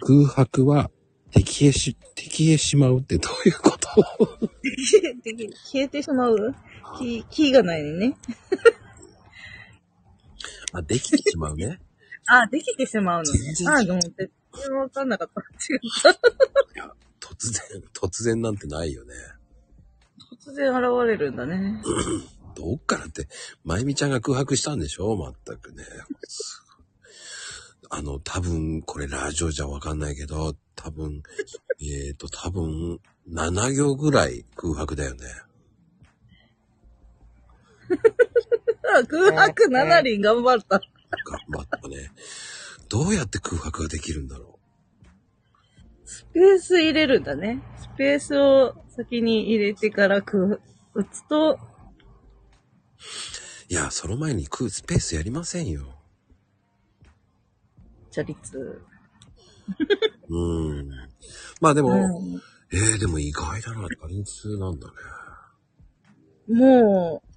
空白は敵へし、敵へしまうってどういうこと？消えてしまうキー、キーがないね。あ、できてしまうね。あ、できてしまうの全然違うあ、でも全然わかんなかった。違った。突然、突然なんてないよね。突然現れるんだね。どっからって、まゆみちゃんが空白したんでしょ？まったくね。あの、多分、これラジオじゃわかんないけど、多分、えっ、と、多分、7行ぐらい空白だよね。あ空白7輪頑張った。頑張ったね。どうやって空白ができるんだろスペース入れるんだね。スペースを先に入れてから空、打つと、う。いや、その前に空スペースやりませんよ。チャリツ。うん。まあでも、うんえー、でも意外だな。打率なんだね。もう、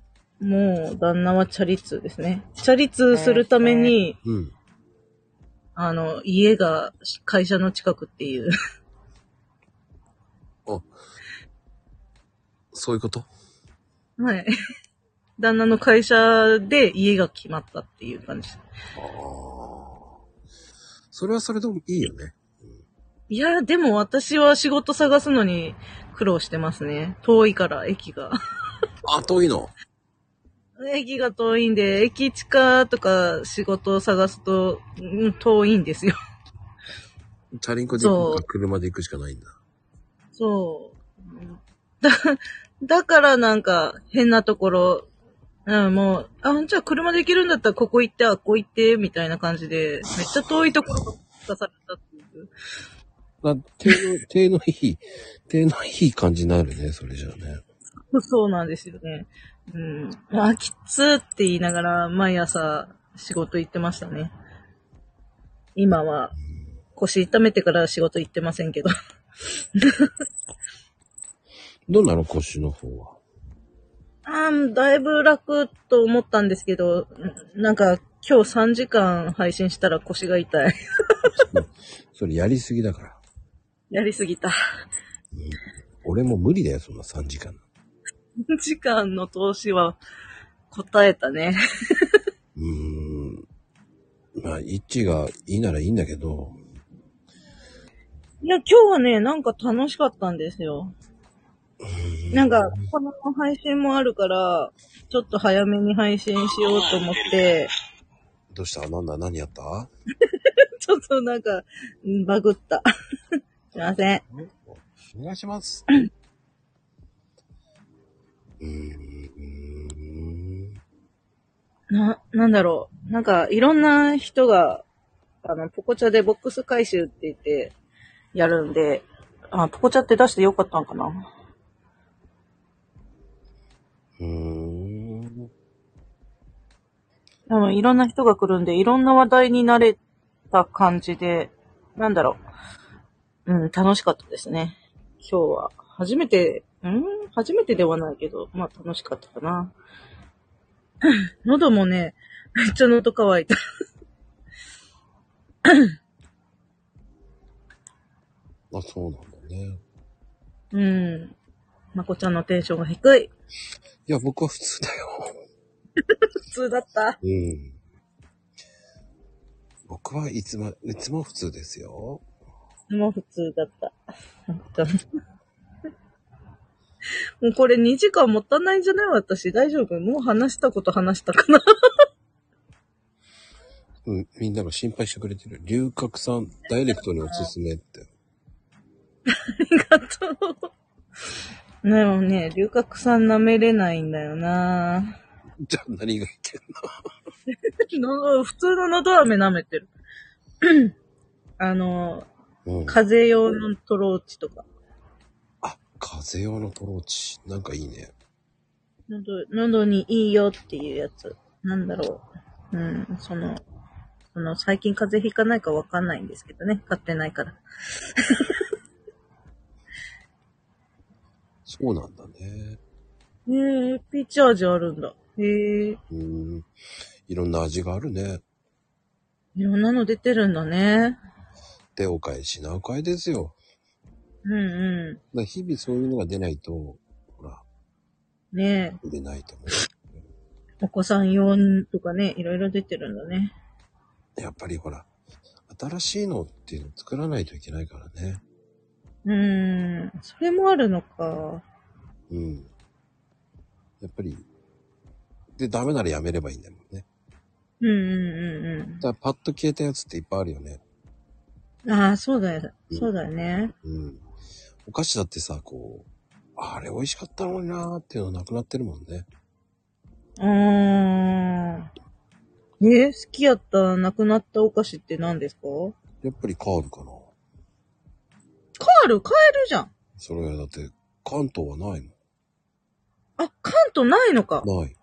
もう、旦那はチャリ通ですね。チャリ通するために、うん。あの、家が会社の近くっていう。そういうこと？はい。旦那の会社で家が決まったっていう感じ。ああ。それはそれでもいいよね。いや、でも私は仕事探すのに苦労してますね。遠いから、駅が。あ、遠いの？駅が遠いんで、駅地下とか仕事を探すと、うん遠いんですよ。チャリンコで行くそか車で行くしかないんだ。そう。だ、だからなんか変なところ、うん、もう、あ、じゃあ車で行けるんだったらここ行って、あ、ここ行って、みたいな感じで、めっちゃ遠いところがされたっていう。あ手の、手のいい、手のいい感じになるね、それじゃあね。そうなんですよね。うん。あ、きつーって言いながら毎朝仕事行ってましたね。今は腰痛めてから仕事行ってませんけど。どうなの腰の方は？あーだいぶ楽と思ったんですけど、なんか今日3時間配信したら腰が痛い。それやりすぎだから。やりすぎた。俺も無理だよ、そんな3時間。3時間の投資は答えたね。うーん。まあ、一致がいいならいいんだけど、いや、今日はね、なんか楽しかったんですよ。なんか、この配信もあるから、ちょっと早めに配信しようと思って、どうした？なんだ何やった？ちょっとなんか、んバグった。すいません。お願いします。うーん。な、なんだろう。なんか、いろんな人が、あの、ポコチャでボックス回収って言って、やるんで、あ、ポコチャって出してよかったんかな。うーん。多分、いろんな人が来るんで、いろんな話題になれた感じで、なんだろう。うん、楽しかったですね。今日は。初めて、ん？初めてではないけど、まあ楽しかったかな。喉もね、めっちゃ喉乾いた。あ、そうなんだね。うん。まこちゃんのテンションが低い。いや、僕は普通だよ。普通だった。うん。僕はいつも、いつも普通ですよ。もう普通だった。もうこれ2時間もったいないんじゃない？私。大丈夫？もう話したこと話したかな？うん、みんなが心配してくれてる。龍角散ダイレクトにおすすめって。ありがとう。でもね、龍角散舐めれないんだよな じゃあ何がいけんの？普通ののど飴舐めてる。あの、のうん。風邪用のトローチとか。あ、風邪用のトローチ。なんかいいね。喉、喉にいいよっていうやつ。なんだろう。うん、その、その、最近風邪ひかないかわかんないんですけどね。買ってないから。そうなんだね。へえ、ピーチ味あるんだ。へえ、うん。いろんな味があるね。いろんなの出てるんだね。で、お返しなお買いですよ。うんうだから日々そういうのが出ないと、ほら、ん。ねえ、売れないと思お子さん用とかね、いろいろ出てるんだね。う。やっぱりほら、新しいのっていうのを作らないといけないからね。うーん、それもあるのか。うん。やっぱり、で、ダメならやめればいいんだもんね。うんうんうんだからパッと消えたやつっていっぱいあるよね。うん。ああ、そうだよ。そうだよね。うん。お菓子だってさ、こう、あれ美味しかったのになーっていうのなくなってるもんね。うーん。え好きやった、なくなったお菓子って何ですか？やっぱりカールかな。カール？買えるじゃん。それはだって、関東はないあ、関東ないのか。ない。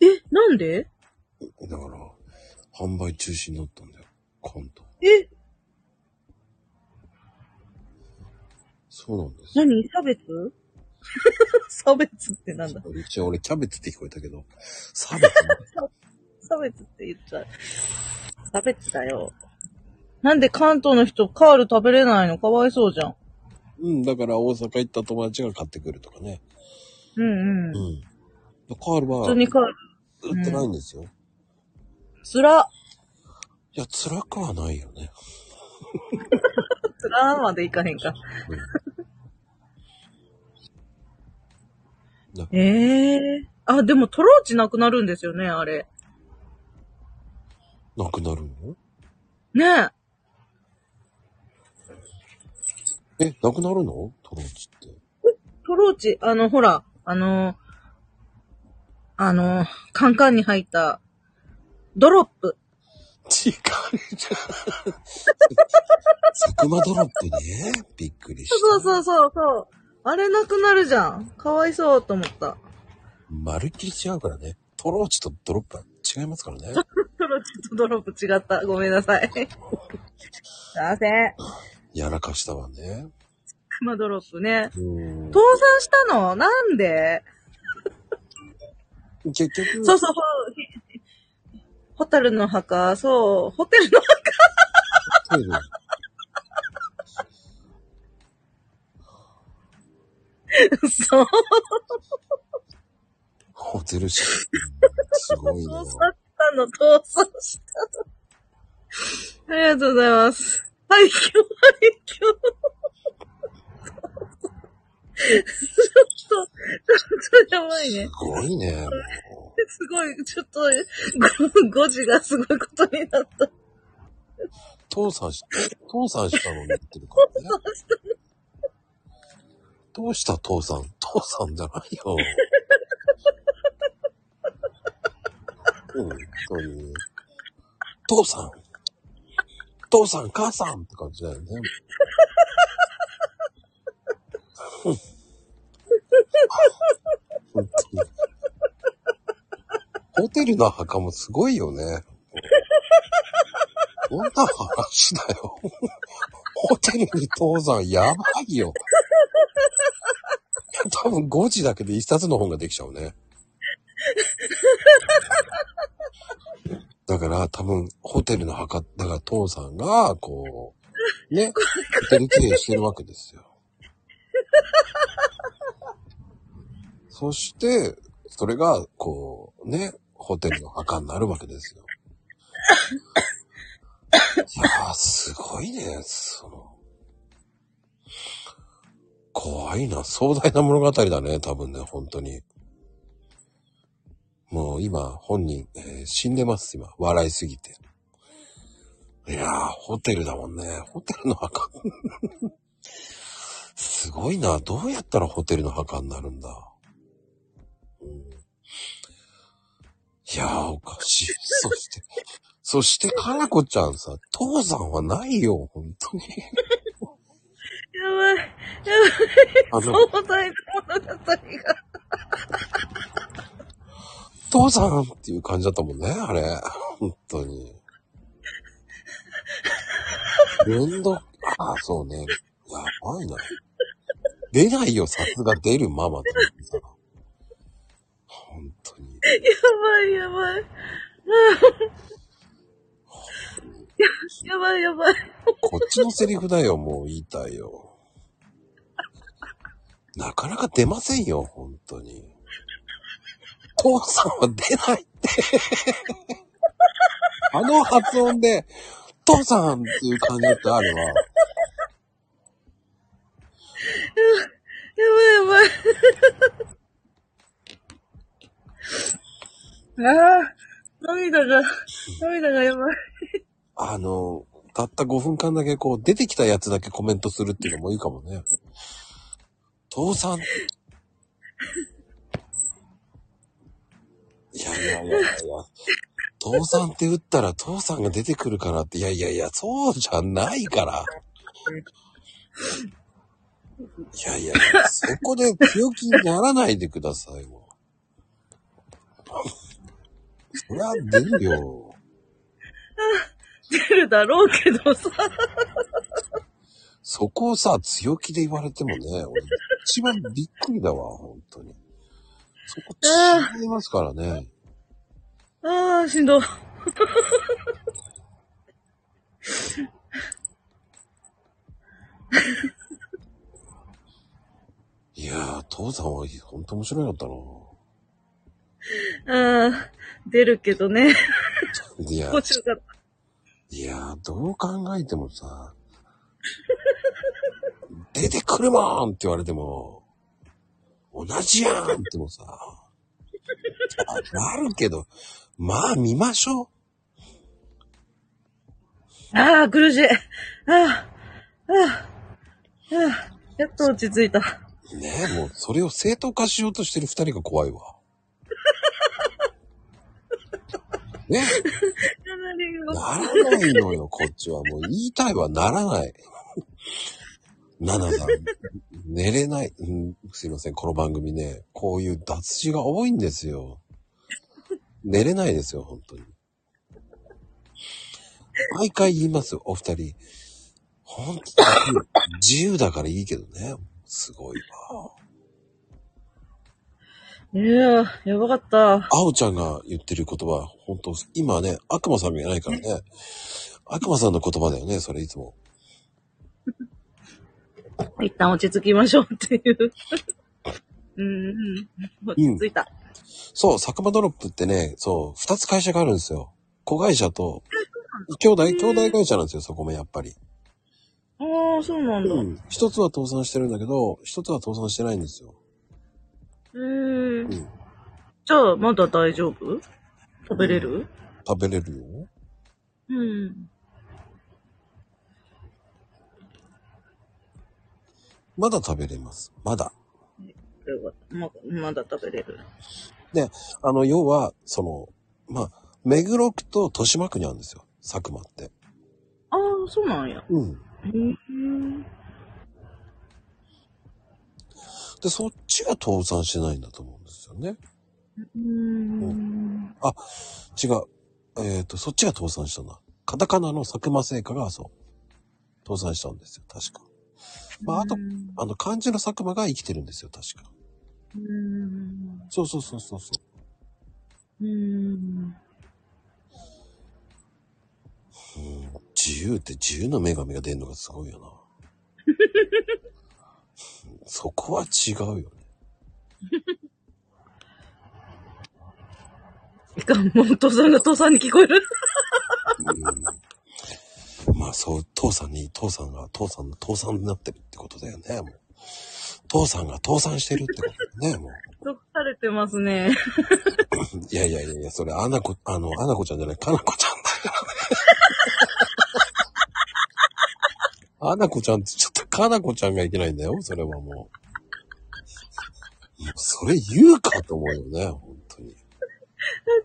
え、なんで？だから、販売中止になったんだよ。関東。え、そうなんですよ。何？差別？差別ってなんだ？一応俺キャベツって聞こえたけど、差別？差別って言っちゃう。差別だよ。なんで関東の人カール食べれないの？かわいそうじゃん。うん、だから大阪行った友達が買ってくるとかね。うんうん。うん。カール普は通にカール。売ってないんですよ。つら。いや、辛くはないよね。つらまでいかへんか。なええあ、でもトローチなくなるんですよね、あれ。なくなるの？ねえ。え、なくなるの？トローチって。トローチ、あの、ほら、あの、あの、カンカンに入った、ドロップ。違うじゃん。サクマドロップね。びっくりした。そうそうそうそう。あれなくなるじゃん。かわいそうと思った。まるっきり違うからね。トローチとドロップは違いますからね。トローチとドロップ違った。ごめんなさい。すいません。やらかしたわね。熊ドロップね。うん。倒産したの？なんで？結局、そうそう、ほ ホタルの墓、そう、ホテルのホテル墓、そう、ホテルし、すごいな倒産。したの、倒産したの。ありがとうございます。廃墟、廃墟。ちょっと、ちょっとやばいねす。ごいね。もすごい、ちょっと、ご5時がすごいことになった。う父さんし、父さんしたのに言ってるからね。どうした父さん？父さんじゃないよ。本当に。父さん父さん母さんって感じだよね。本当に。ホテルの墓もすごいよね。こんな話だよ。ホテルに父さんやばいよ。多分5時だけで一冊の本ができちゃうね。だから多分ホテルの墓、だから父さんが、こう、ね、ホテル経営してるわけですよ。そして、それが、こう、ね、ホテルの墓になるわけですよ。いやー、すごいね、その。怖いな、壮大な物語だね、多分ね、本当に。もう今、本人、えー死んでます、今。笑いすぎて。いやー、ホテルだもんね。ホテルの墓。すごいな。どうやったらホテルの墓になるんだ。うん、いやー、おかしい。そして、そして、かなこちゃんさ、父さんはないよ、本当に。やばい、やばい、壮大な物語が。父さんっていう感じだったもんね、あれ。本当に。連動、ああ、そうね。やばいな。出ないよ、さすが出るママってさ。本当に。やばい、やばい。やばい、やばい。こっちのセリフだよ、もう言いたいよ。なかなか出ませんよ、本当に。父さんは出ないって。あの発音で、父さんっていう感じってあるわ。やばい、やばい。ああ、涙が、涙がやばい。あの、たった5分間だけこう出てきたやつだけコメントするっていうのもいいかもね。父さん。いやいやいやいや。父さんって打ったら父さんが出てくるからって、いやいやいや、そうじゃないから。いやいや、そこで強気にならないでください、もう。そりゃ出るよ。出るだろうけどさ。そこをさ、強気で言われてもね、俺一番びっくりだわ、本当に。そこ違いますからね。ああ、しんどい。いやー、父さんは本当面白いかったな。ああ、出るけどね。いや。いやー、どう考えてもさ、出てくるもんって言われても、同じやんってもさ、あなるけど、まあ見ましょああ、苦しい。ああ、ああ、ああ、やっと落ち着いた。う。ねえ、もうそれを正当化しようとしてる二人が怖いわ。ね ならないのよ、こっちは。もう言いたいはならない。ナナさん、寝れない、うん。すいません、この番組ね、こういう脱字が多いんですよ。寝れないですよ、本当に。毎回言いますよ、お二人。ほんと自由だからいいけどね。すごいわ。いやー、やばかった。あおちゃんが言ってる言葉、本当今ね、悪魔さんがいないからね。悪魔さんの言葉だよね、それいつも。一旦落ち着きましょうっていう。うんうん。落ち着いた。そう、佐久間ドロップってね、そう、二つ会社があるんですよ。子会社と、兄弟、兄弟会社なんですよ、そこもやっぱり。ああ、そうなんだ。うん。一つは倒産してるんだけど、一つは倒産してないんですよ。へえうん。じゃあ、まだ大丈夫？食べれる？食べれるよ。うん。まだ食べれます。まだ。ままだ食べれる。あの、要は、その、まあ、目黒区と豊島区にあるんですよ。佐久間って。ああ、そうなんや。うん。うん。で、そっちが倒産してないんだと思うんですよね。うん。違う。えっ、と、そっちが倒産したんだ。カタカナの佐久間製菓がそう。倒産したんですよ、確か。まあ、あと、あの、漢字の佐久間が生きてるんですよ、確か。うん。そうそうそうそうそう。うん。自由って自由の女神が出るのがすごいよな。そこは違うよね。いかん、もう、父さんが父さんに聞こえる。うん、まあそう、父さんに、父さんが、父さんの父さんになってるってことだよね、もう。父さんが倒産してるってことだよね、もう。毒されてますね。いやいやいやいや、それ、アナコ、あの、アナコちゃんじゃない、カナコちゃんだからね。アナコちゃんってちょっとカナコちゃんがいけないんだよ、それはもう。もうそれ言うかと思うよね、本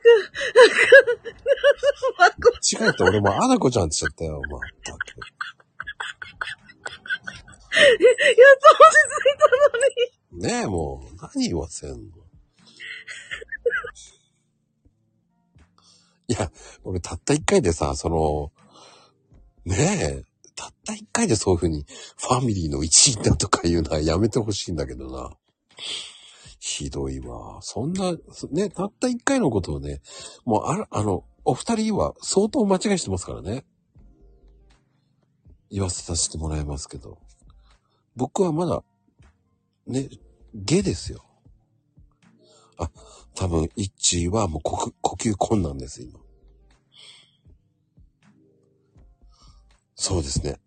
当に。違うって俺もアナコちゃんって言っちゃったよ、まったく。やっと落ち着いたのに。ねえ、もう、何言わせんのいや、俺たった一回でさ、その、ねえ、たった一回でそういう風に、ファミリーの一員だとか言うのはやめてほしいんだけどな。ひどいわ。そんな、ね、たった一回のことをね、もうあら、あの、お二人は相当間違いしてますからね。言わせさせてもらいますけど。僕はまだ、ね、ゲですよ。あ、多分、一致はもう呼吸困難です、今。そうですね。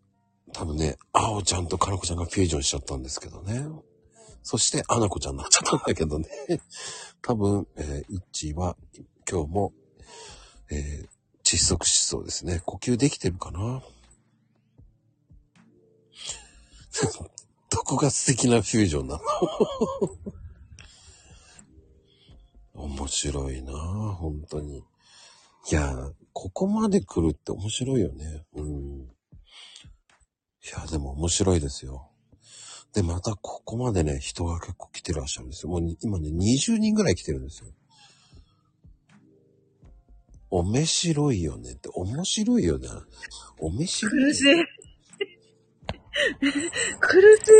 多分ね、あおちゃんとかなこちゃんがフュージョンしちゃったんですけどね。そして、あなこちゃんになっちゃったんだけどね。多分、えー、一致は今日も、えー、窒息しそうですね。呼吸できてるかな？どこが素敵なフュージョンなの？面白いなぁ、本当に。いや、ここまで来るって面白いよね。うん。いや、でも面白いですよ。で、またここまでね、人が結構来てらっしゃるんですよ。もうに今ね、20人ぐらい来てるんですよ。面白いよねって、面白いよね。面白い。苦しい。苦し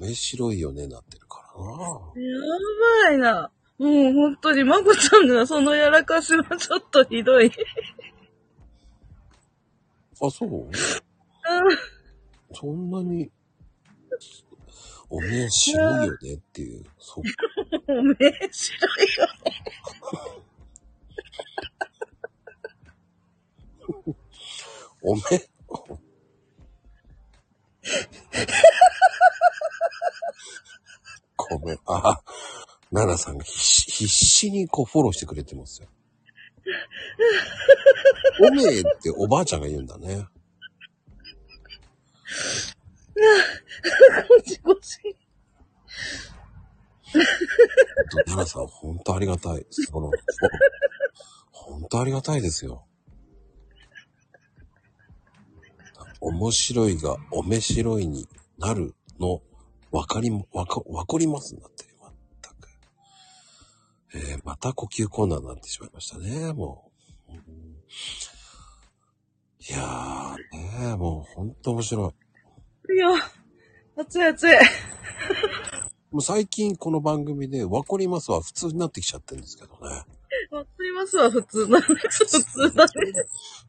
面白いよね、なってるからな。やばいな。もう本当に、まこちゃんがそのやらかしはちょっとひどい。あ、そう？うんそんなに、おめえ白いよねっていう、そう。もう面白いよね。おめえ、ごめん。あ、奈々さんが必死必死にこうフォローしてくれてますよ。おめえっておばあちゃんが言うんだね。ゴチゴチ。奈々さん、ほんとありがたい。その、ほんとありがたいですよ。面白いが、おめ白いになるの、わかりも、わか、わかりますんだって、まったく。えーまた呼吸困難になってしまいましたね、もう。うんいやーねもうほんと面白い。いや、暑い暑い。もう最近この番組でわかりますは普通になってきちゃってるんですけどね。わかりますわ、普通だね。普通だね。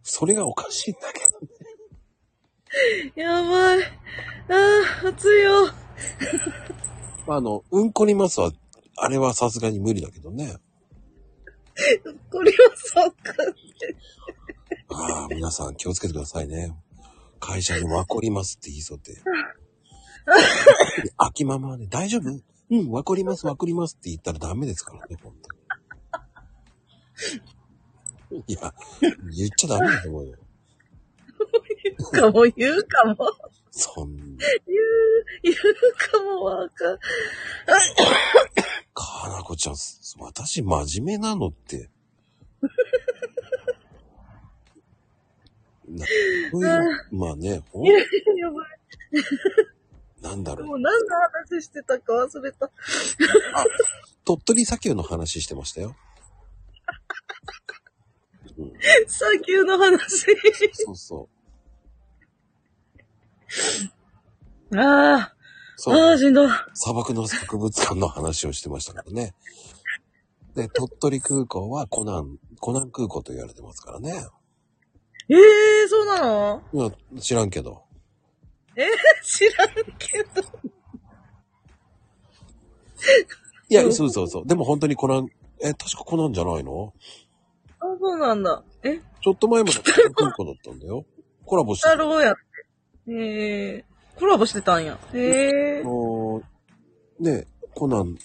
それがおかしいんだけどね。やばい。ああ、暑いよ。まあ、あの、うんこりますは、あれはさすがに無理だけどね。これはそうか。ああ、皆さん気をつけてくださいね。会社にわかりますって言いそうで。秋ママはね、大丈夫？うん、わかります、わかりますって言ったらダメですからね、本当に。いや、言っちゃダメだと思うよ。かも言うかも。そんな、言うかもわかん。かなこちゃん、私真面目なのって。まあね、ほんやばい。なんだろうも。う何の話してたか忘れた。鳥取砂丘の話してましたよ。砂丘の話。そうそう。ああ、そう。ああ、しんどい。砂漠の博物館の話をしてましたからね。で、鳥取空港はコナン、コナン空港と言われてますからね。ええー、そうなの？いや、知らんけど。知らんけど。いや、そうそうそう。でも本当にコナン、え、確かコナンじゃないの？あ、そうなんだ。え、ちょっと前までコナン空港だったんだよ。コラボしてた。だろうやって。ええー、コラボしてたんや。ええあのね、コナン、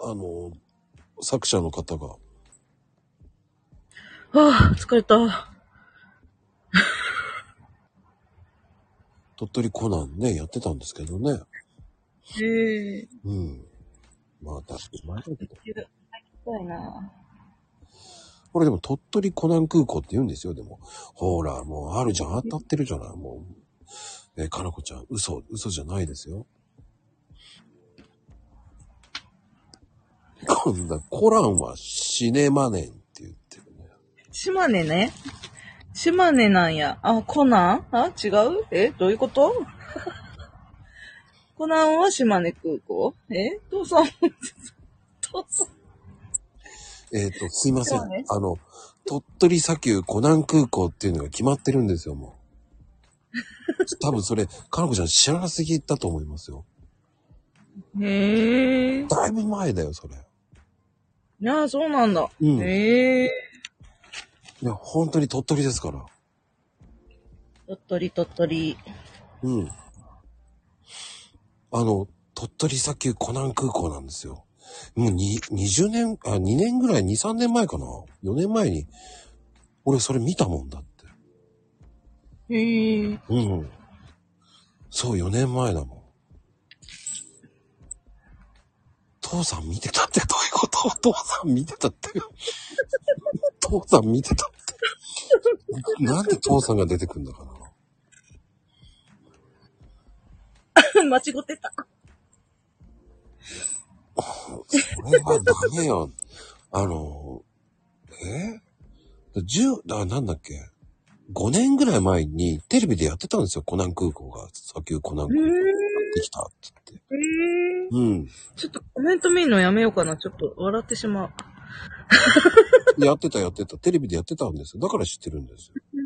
あの作者の方が、ああ、疲れた。鳥取コナンね、やってたんですけどね。ええうん。まあ、確かに前だけど。ー。怖いな。これでも鳥取コナン空港って言うんですよ、でも。ほら、もうあるじゃん、当たってるじゃない、もう。えーかなこちゃん、嘘、嘘じゃないですよ。今度はコランはシネマネンって言ってるね。島根ね。島根なんや。あ、コナン？あ、違う？え、どういうこと？コナンは島根空港？え父さん、父さん。えっ、と、すいません。あの、鳥取砂丘コナン空港っていうのが決まってるんですよ、もう。多分それ、かなこちゃん知らなすぎだと思いますよ。へえ。だいぶ前だよ、それ。いや、そうなんだ。うんへえ。いや、本当に鳥取ですから。鳥取、鳥取。うん。あの、鳥取砂丘コナン空港なんですよ。もうに、20年、あ、2年ぐらい、2、3年前かな ?4 年前に、俺それ見たもんだって。へえ。うん。そう、4年前だもん。父さん見てたってどういうこと？父さん見てたって。父さん見てたって。なんで父さんが出てくんだかな。間違ってた。それはダメよ。あの、え？十、あ、なんだっけ？5年ぐらい前にテレビでやってたんですよ。コナン空港が。砂丘コナンへ空港やっえ。てきたって言って。うん。ちょっとコメント見るのやめようかな。ちょっと笑ってしまう。やってたやってた。テレビでやってたんですよ。だから知ってるんですよ。うー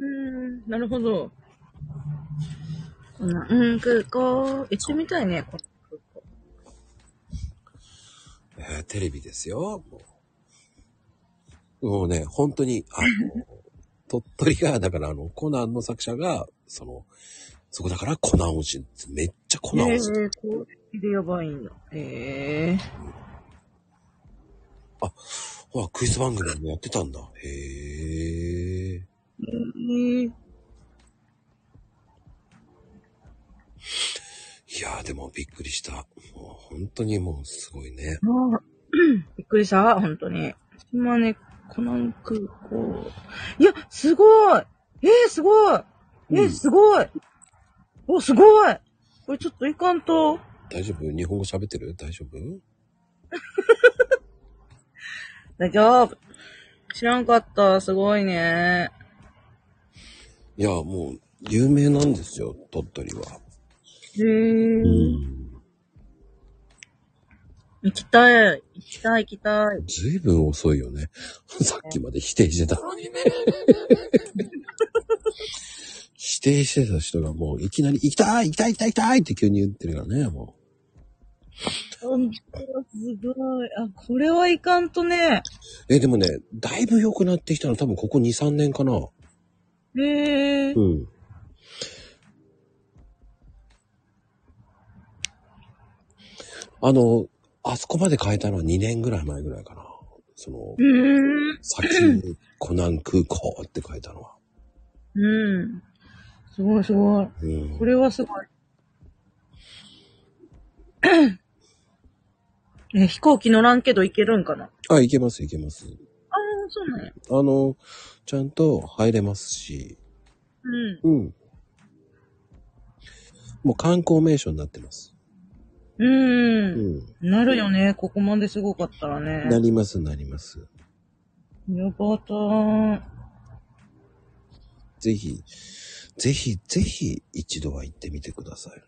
ん、なるほど。こんな、うん、空港、行ってみたいね。こ空港えーテレビですよ。もうもうね、本当に、あの、鳥取が、だからあの、コナンの作者が、その、そこだからコナン推し、めっちゃコナンええ推し。ー、こうでやばいんだ。ええほら、クイズ番組もやってたんだ。へえ。ー。ええいやーでもびっくりした。もう本当にもうすごいね。ああびっくりした、本当に。島根、コナン空港。いや、すごいえー、すごいえー、うんすごいお、すごいこれちょっといかんと。大丈夫？日本語喋ってる？大丈夫？大丈夫。知らんかった。すごいね。いや、もう、有名なんですよ、鳥取は。へえ。うん。行きたい。行きたい、行きたい。ずいぶん遅いよね。さっきまで否定してたのにね。否定してた人がもういきなり行きたい行きたい行きたい行きたいって急に言ってるからね、も本当だすごい。あ、これはいかんとね。う。え、でもね、だいぶ良くなってきたの多分ここ2、3年かな。へえ。うん。あの、あそこまで変えたのは2年ぐらい前ぐらいかな。その。先にコナン空港って書いたのは。うん。すごいすごい。うんこ。れはすごい。え、飛行機乗らんけど行けるんかな？ああ、いけますいけます。あ、そうなんや。あの、ちゃんと入れますし、うん。うん。もう観光名所になってます。う。うんん。なるよね。ここまですごかったらね。なりますなります。よかったー。ぜひ、ぜひ、ぜひ一度は行ってみてください。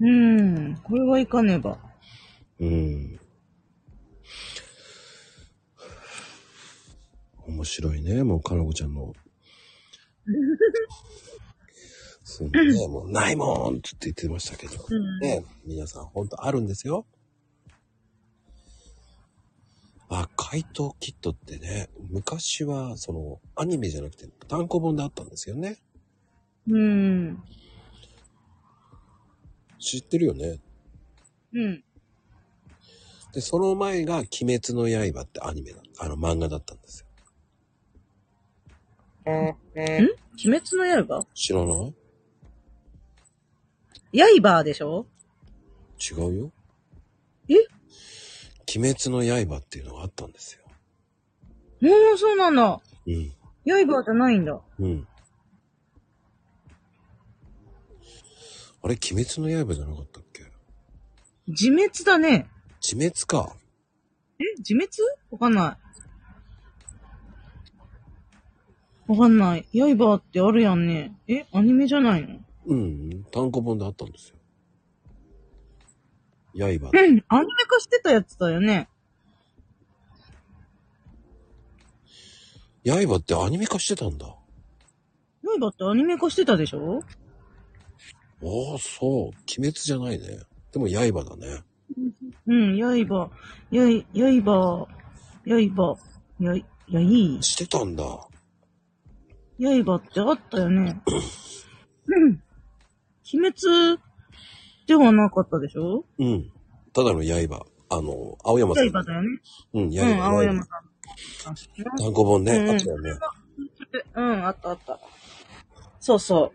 うん。これは行かねば。うん。面白いね、もう、かなこちゃんの。そうね、もう、ないもんって言ってましたけど。うん。ね、皆さん、ほんとあるんですよ。あ、怪盗キットってね、昔は、その、アニメじゃなくて、単行本であったんですよね。うん。知ってるよね。うん。で、その前が、鬼滅の刃ってアニメだ、あの、漫画だったんですよ。鬼滅の刃？知らない？刃でしょ？違うよ。え？鬼滅の刃っていうのがあったんですよ。もうそうなんだ。うん。刃じゃないんだ。うん。あれ、鬼滅の刃じゃなかったっけ？自滅だね。自滅か。え自滅？わかんない。わかんない。刃ってあるやんね。えアニメじゃないの？うん、単行本であったんですよ。刃。うん。アニメ化してたやつだよね。刃ってアニメ化してたんだ。あ刃ってアニメ化してたでしょ？あ、そう。鬼滅じゃないね。でも刃だね。うん、刃、やい、刃、刃、や、やい、してたんだ。刃ってあったよね。うん。鬼滅ではなかったでしょ？うん。ただの刃。あの、青山さん。刃だよね。うん、刃。うん、青山さん。単行本ね。うんあったよね。うん、あったあった。そうそ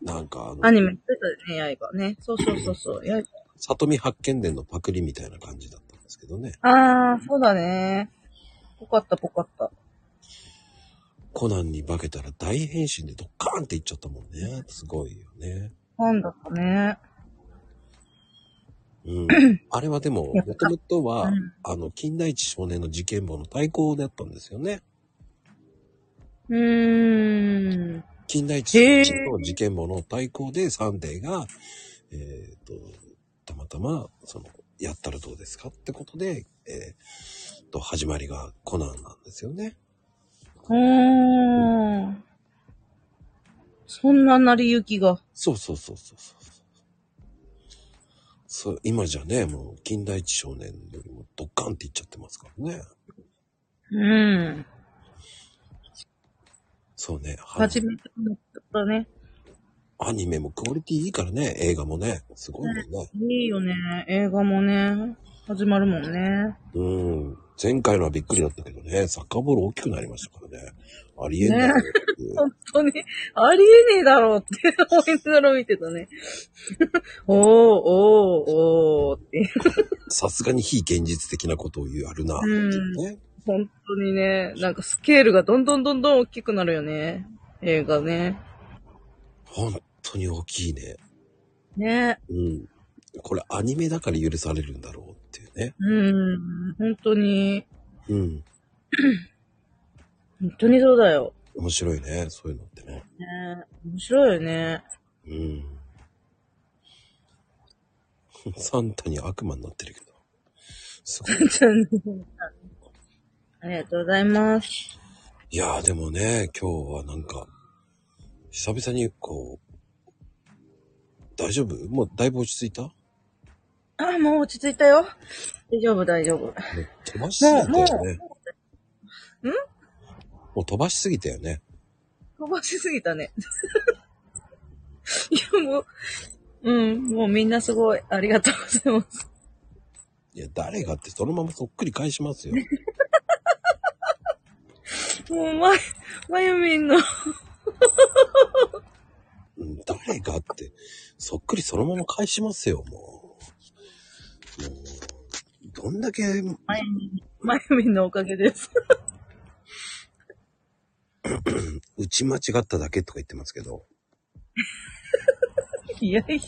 う。なんか、あのアニメしてたよね、刃ね。そうそうそうそう。刃。里見八犬伝のパクリみたいな感じだったんですけどね。あー、そうだね。ぽかったぽかった。コナンに化けたら大変身でドッカーンっていっちゃったもんね。すごいよね。ファンだったね。うん。あれはでも、もともとは、うんあの、金田一少年の事件簿の対抗だったんですよね。うーん。金田一少年の事件簿の対抗でサンデーが、えっ、と、たまたま、その、やったらどうですかってことで、えーと、始まりがコナンなんですよね。うーん。そんな成り行きが。そうそうそうそうそう。そう、今じゃね、もう、金田一少年よりもドッカンっていっちゃってますからね。うん。そうね。初めて思ったね。アニメもクオリティいいからね、映画もね。すごいもんね。いいよね。映画もね。始まるもんね。うん。前回のはびっくりだったけどね、サッカーボール大きくなりましたからね。ありえんだよっていう。本当に、ありえねえだろうって思いながら見てたね。おー、おー、おーって。さすがに非現実的なことをやるな、ね。本当にね、なんかスケールがどんどんどんどん大きくなるよね。映画ね。本当に大きいね。ね。うん。これアニメだから許されるんだろうっていうね。うん。本当に、うん。本当にそうだよ。面白いね、そういうのってね。ね面白いよね。うん。サンタに悪魔になってるけど。すごい。ありがとうございます。いやーでもね、今日はなんか、久々にこう、大丈夫？もうだいぶ落ち着いた？もあ、もう落ち着いたよ。大丈夫、大丈夫。う飛ばしすぎたよね。ももう飛ばしすぎたよね。飛ばしすぎたね。いや、もう、うん、もうみんなすごい。ありがとうございます。いや、誰がってそのままそっくり返しますよ。もう、ま、まゆみんの、うん、誰がって、そっくりそのまま返しますよ、もう。もう、どんだけ、まゆみん、まゆみんのおかげです。打ち間違っただけとか言ってますけど、いやいや。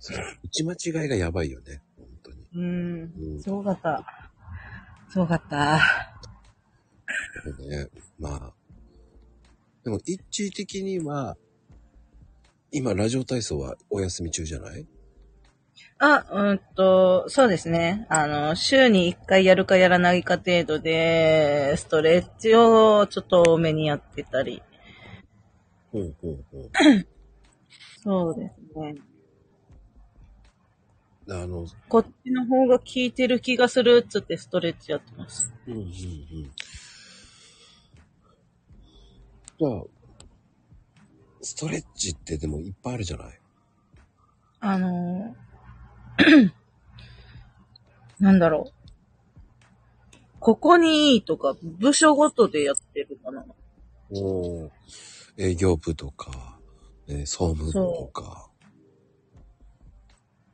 その打ち間違いがやばいよね、本当に。うんう、んすごかった。すごかった。ね。まあ。でも、一致的には、今、ラジオ体操はお休み中じゃない？あ、うんと、そうですね。あの、週に1回やるかやらないか程度で、ストレッチをちょっと多めにやってたり。ほうほうほう。そうですね。あの、こっちの方が効いてる気がするっつってストレッチやってます。うんうんうん。じゃあ、ストレッチってでもいっぱいあるじゃない？あの、なんだろう。ここにいいとか、部署ごとでやってるかな。おー。営業部とか、ね、総務部とか、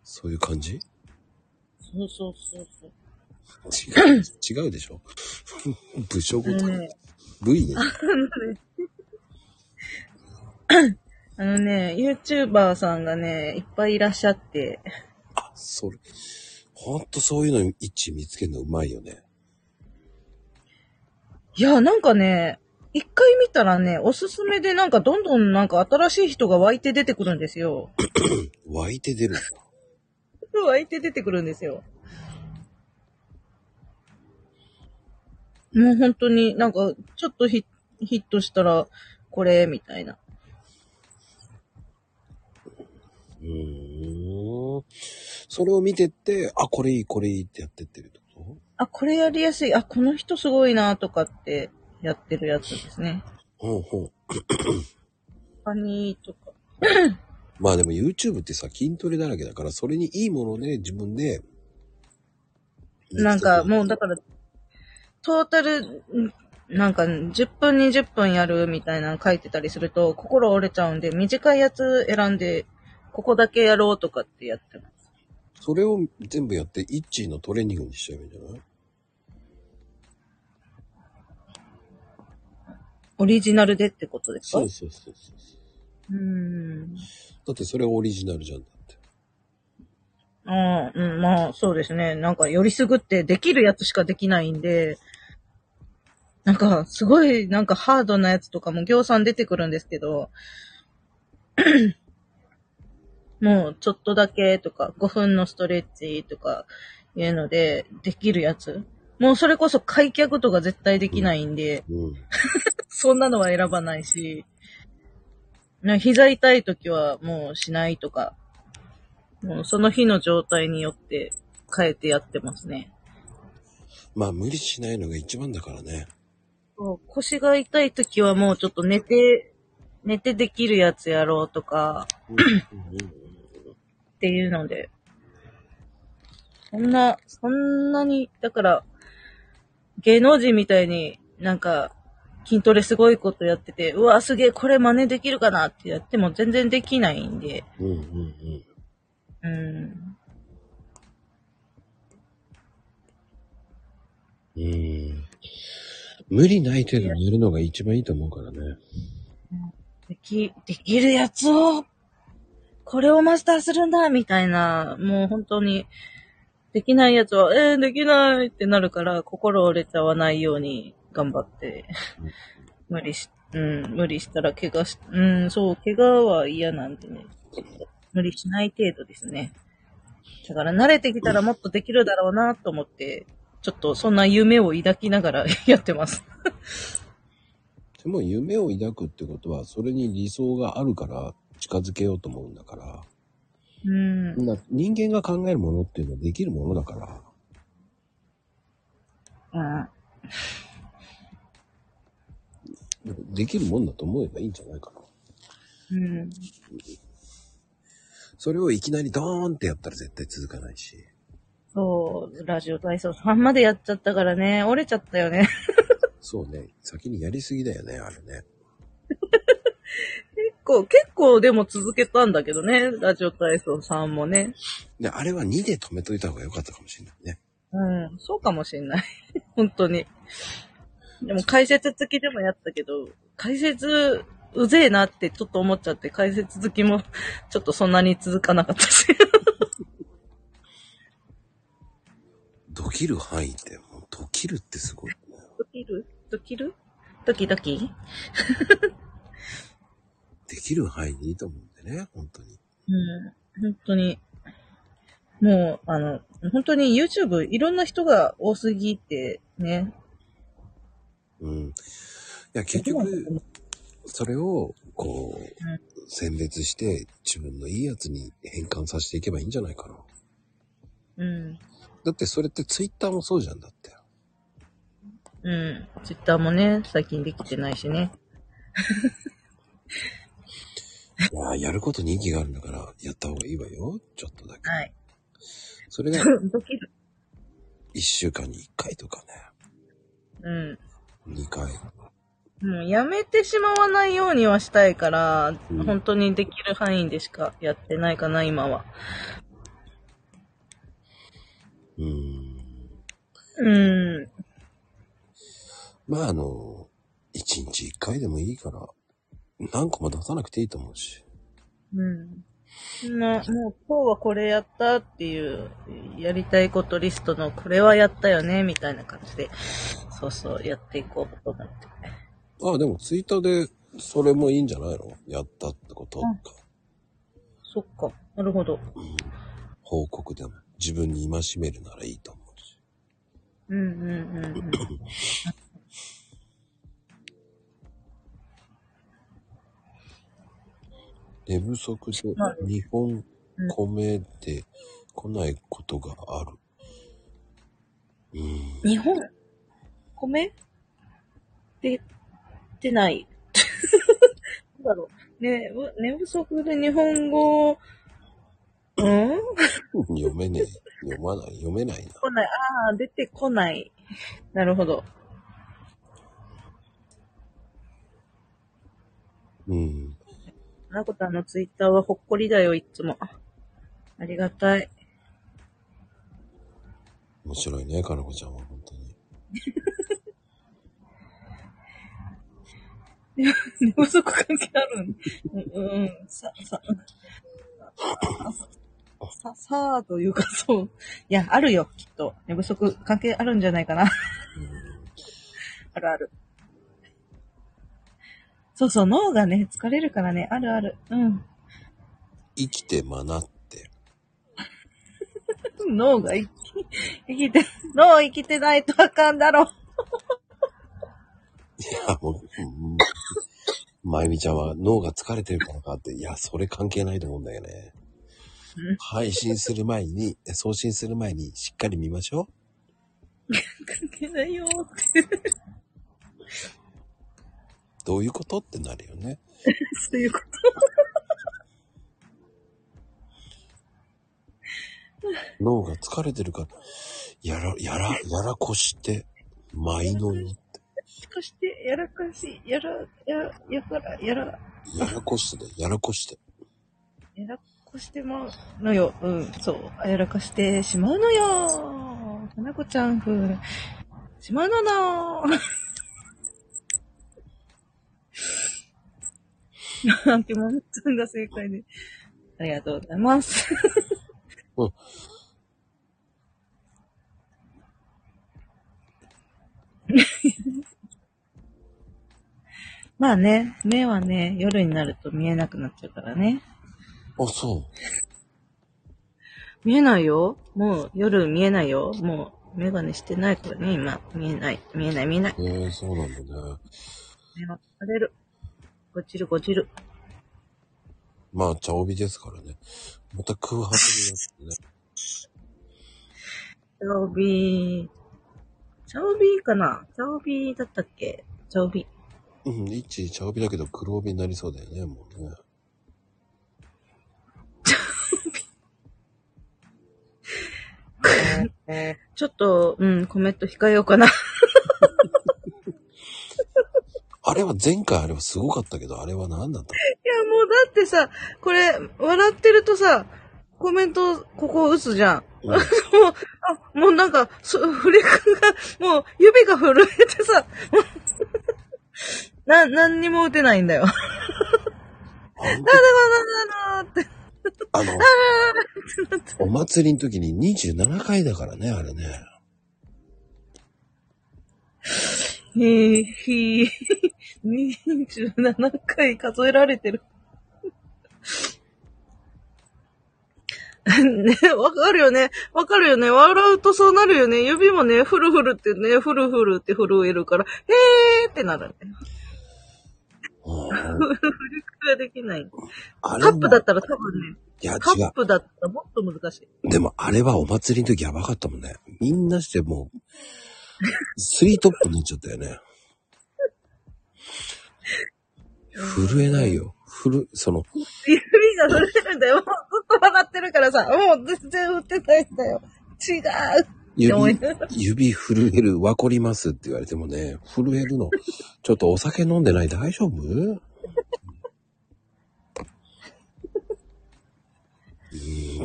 そう。いう感じ？そうそうそうそう。違う、違うでしょ？部署ごと。ね、部位ね。あのね、YouTuber さんがね、いっぱいいらっしゃって、あ、それ、ほんとそういうの位置見つけるのうまいよね。いや、なんかね、一回見たらね、おすすめでなんかどんどんなんか新しい人が湧いて出てくるんですよ。湧いて出る。湧いて出てくるんですよ。もう本当になんか、ちょっとヒヒットしたら、これ、みたいな。うーん。それを見てって、あ、これいい、これいいってやってってるってこあ、これやりやすい。あ、この人すごいな、とかってやってるやつですね。とほうほう。他に、とか。まあでも YouTube ってさ、筋トレだらけだから、それにいいものをね、自分で。なんか、もうだから、トータル、んなんか、10分20分やるみたいなの書いてたりすると、心折れちゃうんで、短いやつ選んで、ここだけやろうとかってやってます。それを全部やって、イッチーのトレーニングにしちゃえばいいんじゃない？オリジナルでってことですか？そうそうそうそう。うーん。だってそれオリジナルじゃんだって。ああ、うん、まあ、そうですね。なんか、よりすぐってできるやつしかできないんで、なんか、すごい、なんかハードなやつとかも行さん出てくるんですけど、もう、ちょっとだけとか、5分のストレッチとか、いうので、できるやつ。もうそれこそ開脚とか絶対できないんで、うん。そんなのは選ばないし、ね膝痛い時はもうしないとか、もうその日の状態によって変えてやってますね。まあ無理しないのが一番だからね。そう腰が痛い時はもうちょっと寝て、寝てできるやつやろうとかうんうんっていうので、そんな、そんなに、だから、芸能人みたいになんか、筋トレすごいことやってて、うわ、すげえ、これ真似できるかなってやっても全然できないんで、うんうんうん。うん。うん。無理ない程度にやるのが一番いいと思うからね。でき、できるやつを、これをマスターするんだみたいな、もう本当に、できないやつは、えー、できないってなるから、心折れちゃわないように頑張って。無理し、うん、無理したら怪我し、うん、そう、怪我は嫌なんでね。無理しない程度ですね。だから慣れてきたらもっとできるだろうなと思って、ちょっとそんな夢を抱きながら やってます。でも夢を抱くってことは、それに理想があるから近づけようと思うんだから、うん。な人間が考えるものっていうのはできるものだから、うん。できるもんだと思えばいいんじゃないかな。うん。それをいきなりドーンってやったら絶対続かないし。そう、ラジオ体操3までやっちゃったからね、折れちゃったよね。そうね。先にやりすぎだよね、あれね。結構、結構でも続けたんだけどね、ラジオ体操3もね。で、あれは2で止めといた方が良かったかもしれないね。うん、そうかもしんない。本当に。でも解説付きでもやったけど、解説うぜえなってちょっと思っちゃって、解説付きも ちょっとそんなに続かなかったし。ドキる範囲って、もうドキるってすごいね。ドキる？ドキる？ドキドキ？できる範囲でいいと思うんでね、本当に。うん、本当に。もう、あの、本当に YouTube いろんな人が多すぎてね。うん。いや、結局、それを、こう、選別して、自分のいいやつに変換させていけばいいんじゃないかな。うん。だってそれって Twitter もそうじゃんだって。うん。Twitter もね、最近できてないしね。いやーやることに意義があるんだから、やった方がいいわよ。ちょっとだけ。はい。それが、ドキる。1週間に1回とかうん。ね、2回。もうやめてしまわないようにはしたいから、うん本当にできる範囲でしかやってないかな、今は。うーん。うん。まあ、あの、1日1回でもいいから、何個も出さなくていいと思うし。うん。まあ、もう今日はこれやったっていう、やりたいことリストのこれはやったよね、みたいな感じで、そうそう、やっていこうと思って。ああ、でもツイッターでそれもいいんじゃないの？やったってことか。そっか、なるほど。うん報告でも自分に戒めるならいいと思うし。うんうんうんうん。寝不足では日本米で来ないことがある。うん。日本？米？で、出ない。なんだろう。ね、う寝不足で日本語、うん？読めねえ。読まない。読めないな。来ない。ああ、出てこない。なるほど。うん。なこたんのツイッターはほっこりだよ、いつも。ありがたい。面白いね、かなこちゃんは本当に。寝不足関係あるんうん、うん、さ、さ、さ、さあというかそう。いや、あるよ、きっと。寝不足関係あるんじゃないかな。あるある。そうそう、脳がね、疲れるからね、あるある。うん。生きて学って。脳が生き、生きて、脳生きてないとあかんだろ。いや、もう、うんまゆみちゃんは脳が疲れてるからかって、いや、それ関係ないと思うんだよねうん。配信する前に、送信する前にしっかり見ましょ 関係ないよ。う。どういうこと？ってなるよね。そういうこと？脳が疲れてるから、やら、やら、やらこして、舞のよ。そして、やらかし、やら、やら、やから、やら、やらこして、やらこして。やらかしてまうのよ。うん、そう。やらかしてしまうのよ。かなこちゃん風。しまうのなぁ。きもんさんが正解で。ありがとうございます。うん まあね、目はね、夜になると見えなくなっちゃうからね。あ、そ見えないよ。もう夜見えないよ。もうメガネしてないからね、今。見えない。見えない、見えない。う。ええそうなんだね。目が腫れる。落ちる、落ちる。まあ、茶帯ですからね。また空白になってね。チャオビー。チャオビーかな？チャオビーだったっけ？チャオビうん、一茶帯だけど黒帯になりそうだよね、もうね。ー。ちょっと、うん、コメント控えようかな。あれは前回あれはすごかったけど、あれは何だったいや、もうだってさ、これ、笑ってるとさ、コメント、ここ打つじゃん。の、もう、あ、もうなんか、そフレクが、もう、指が震えてさ、な、何にも打てないんだよ。うん、なんでこんなのって。あの、お祭りの時に27回だからね、あれね。へえ、へえ、27回数えられてる。ね、わかるよね。わかるよね。笑うとそうなるよね。指もね、フルフルってね、フルフルって震えるから、へーってなるんだよ。うんフルができない。カップだはったら多分ね、いや、カ違ップだったらもっと難しい。う。でも、あれはお祭りの時やばかったもんね。みんなしてもう、スリートップになっちゃったよね。震えないよ。ふる、その、指が震えるんだよ。もうずっと笑ってるからさ、もう全然打ってないんだよ。違う指。指震える、わこりますって言われてもね、震えるの。ちょっとお酒飲んでない大丈夫？うん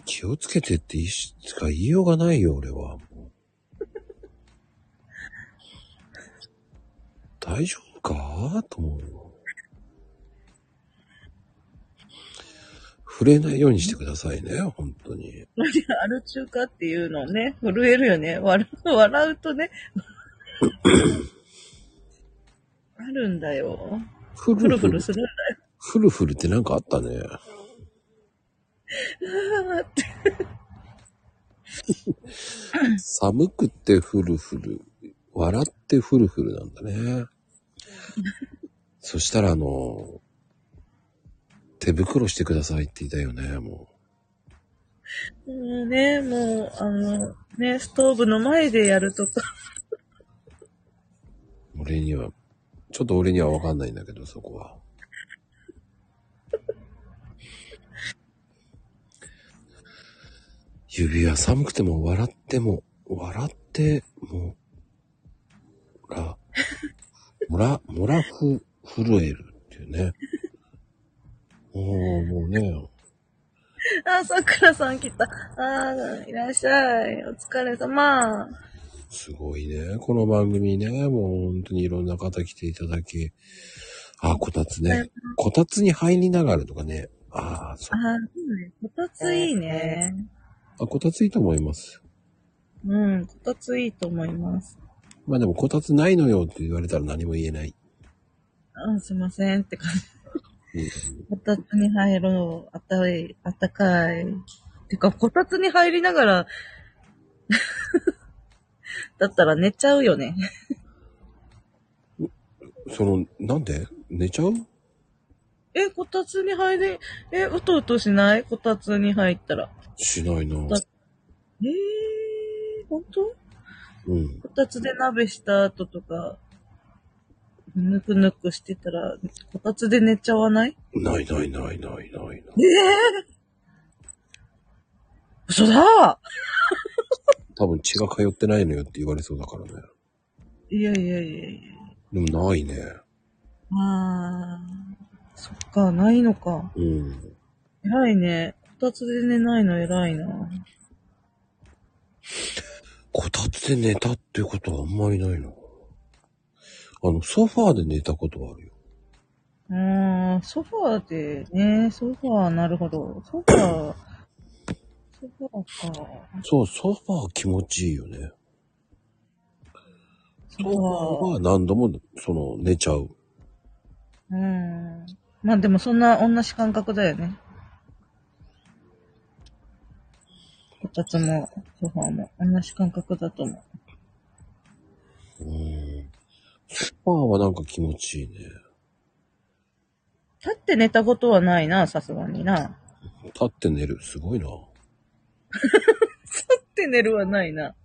気をつけてってしか言いようがないよ、俺は。大丈夫かと思うよ。触れないようにしてくださいね、本当に。アル中華っていうのね、震えるよね。笑う、笑うとね。あるんだよ。フフルフルするんだよ。フルフルってなんかあったね。あーって 寒くてフルフル。笑ってフルフルなんだね。そしたらあの、手袋してくださいって言ったよね、ももうね、もう、あの、ね、ストーブの前でやるとか。う。俺には、ちょっと俺にはわかんないんだけど、そこは。指は寒くても笑っても、笑っても、ら、もら、もらふ、震えるっていうね。おー、もうね、あ、さくらさん来た。あーいらっしゃい。お疲れ様。すごいね。この番組ね、もう本当にいろんな方来ていただき。あ、こたつね。こたつに入りながらとかね。ああ、そあー、いいね。こたついいね。う。あ、こたついいと思います。うん、こたついいと思います。まあでも、こたつないのよって言われたら何も言えない。あ、すいませんって感じ。うんこたつに入ろう。あったかい。あったかい。てか、こたつに入りながら、だったら寝ちゃうよね。その、なんで？寝ちゃう？え、こたつに入り、え、うとうとしない？こたつに入ったら。しないな。だえー、ほんとうん。こたつで鍋した後とか、ぬくぬくしてたら、こたつで寝ちゃわない？ないないないないないない。ええ嘘だ 多分血が通ってないのよって言われそうだからね。いやいやいやいや。でもないね。あー、そっか、ないのか。うん。偉いね。こたつで寝ないの偉いな。こたつで寝たっていうことはあんまりないな。あの、ソファーで寝たことはあるよ。うーん、ソファーでね、ソファー、なるほど。ソファー、ソファーか。そう、ソファー気持ちいいよね。ソファーは何度も、その、寝ちゃう。うん。まあでもそんな同じ感覚だよね。こたつもソファーも同じ感覚だと思う。うん。ソファーはなんか気持ちいいね。立って寝たことはないな、さすがにな。立って寝る。すごいな。立って寝るはないな。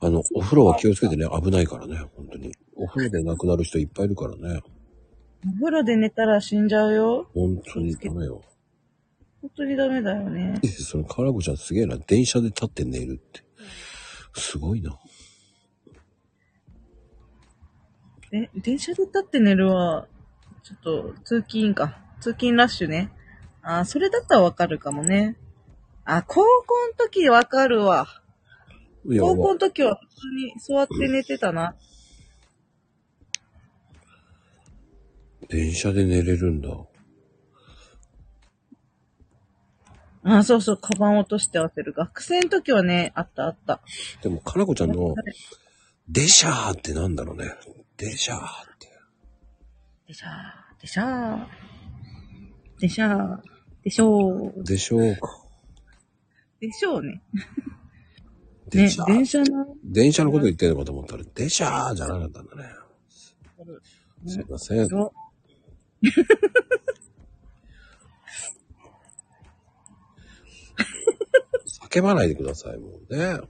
あの、お風呂は気をつけてね、危ないからね、本当に。お風呂で亡くなる人いっぱいいるからね。お風呂で寝たら死んじゃうよ。本当にダメよ。本当にダメだよね。え、その、かなこちゃんすげえな。電車で立って寝るって。すごいな。え、電車で立って寝るは、ちょっと、通勤か。通勤ラッシュね。あー、それだったらわかるかもね。あ、高校の時わかるわ。高校の時は普通に座って寝てたな。電車で寝れるんだ。あ、そうそう、カバン落として忘れる。学生の時はね、あったあった。でも、かなこちゃんの、デシャーってなんだろうね。デシャーって。でしゃー、でしゃー、でしゃー、でしょう、でしょうか。でしょうね。ねデシャ、ー。電車の、電車のこと言ってるのかと思ったら、デシャーじゃなかったんだね。すいません。叫ばないでください、もうね。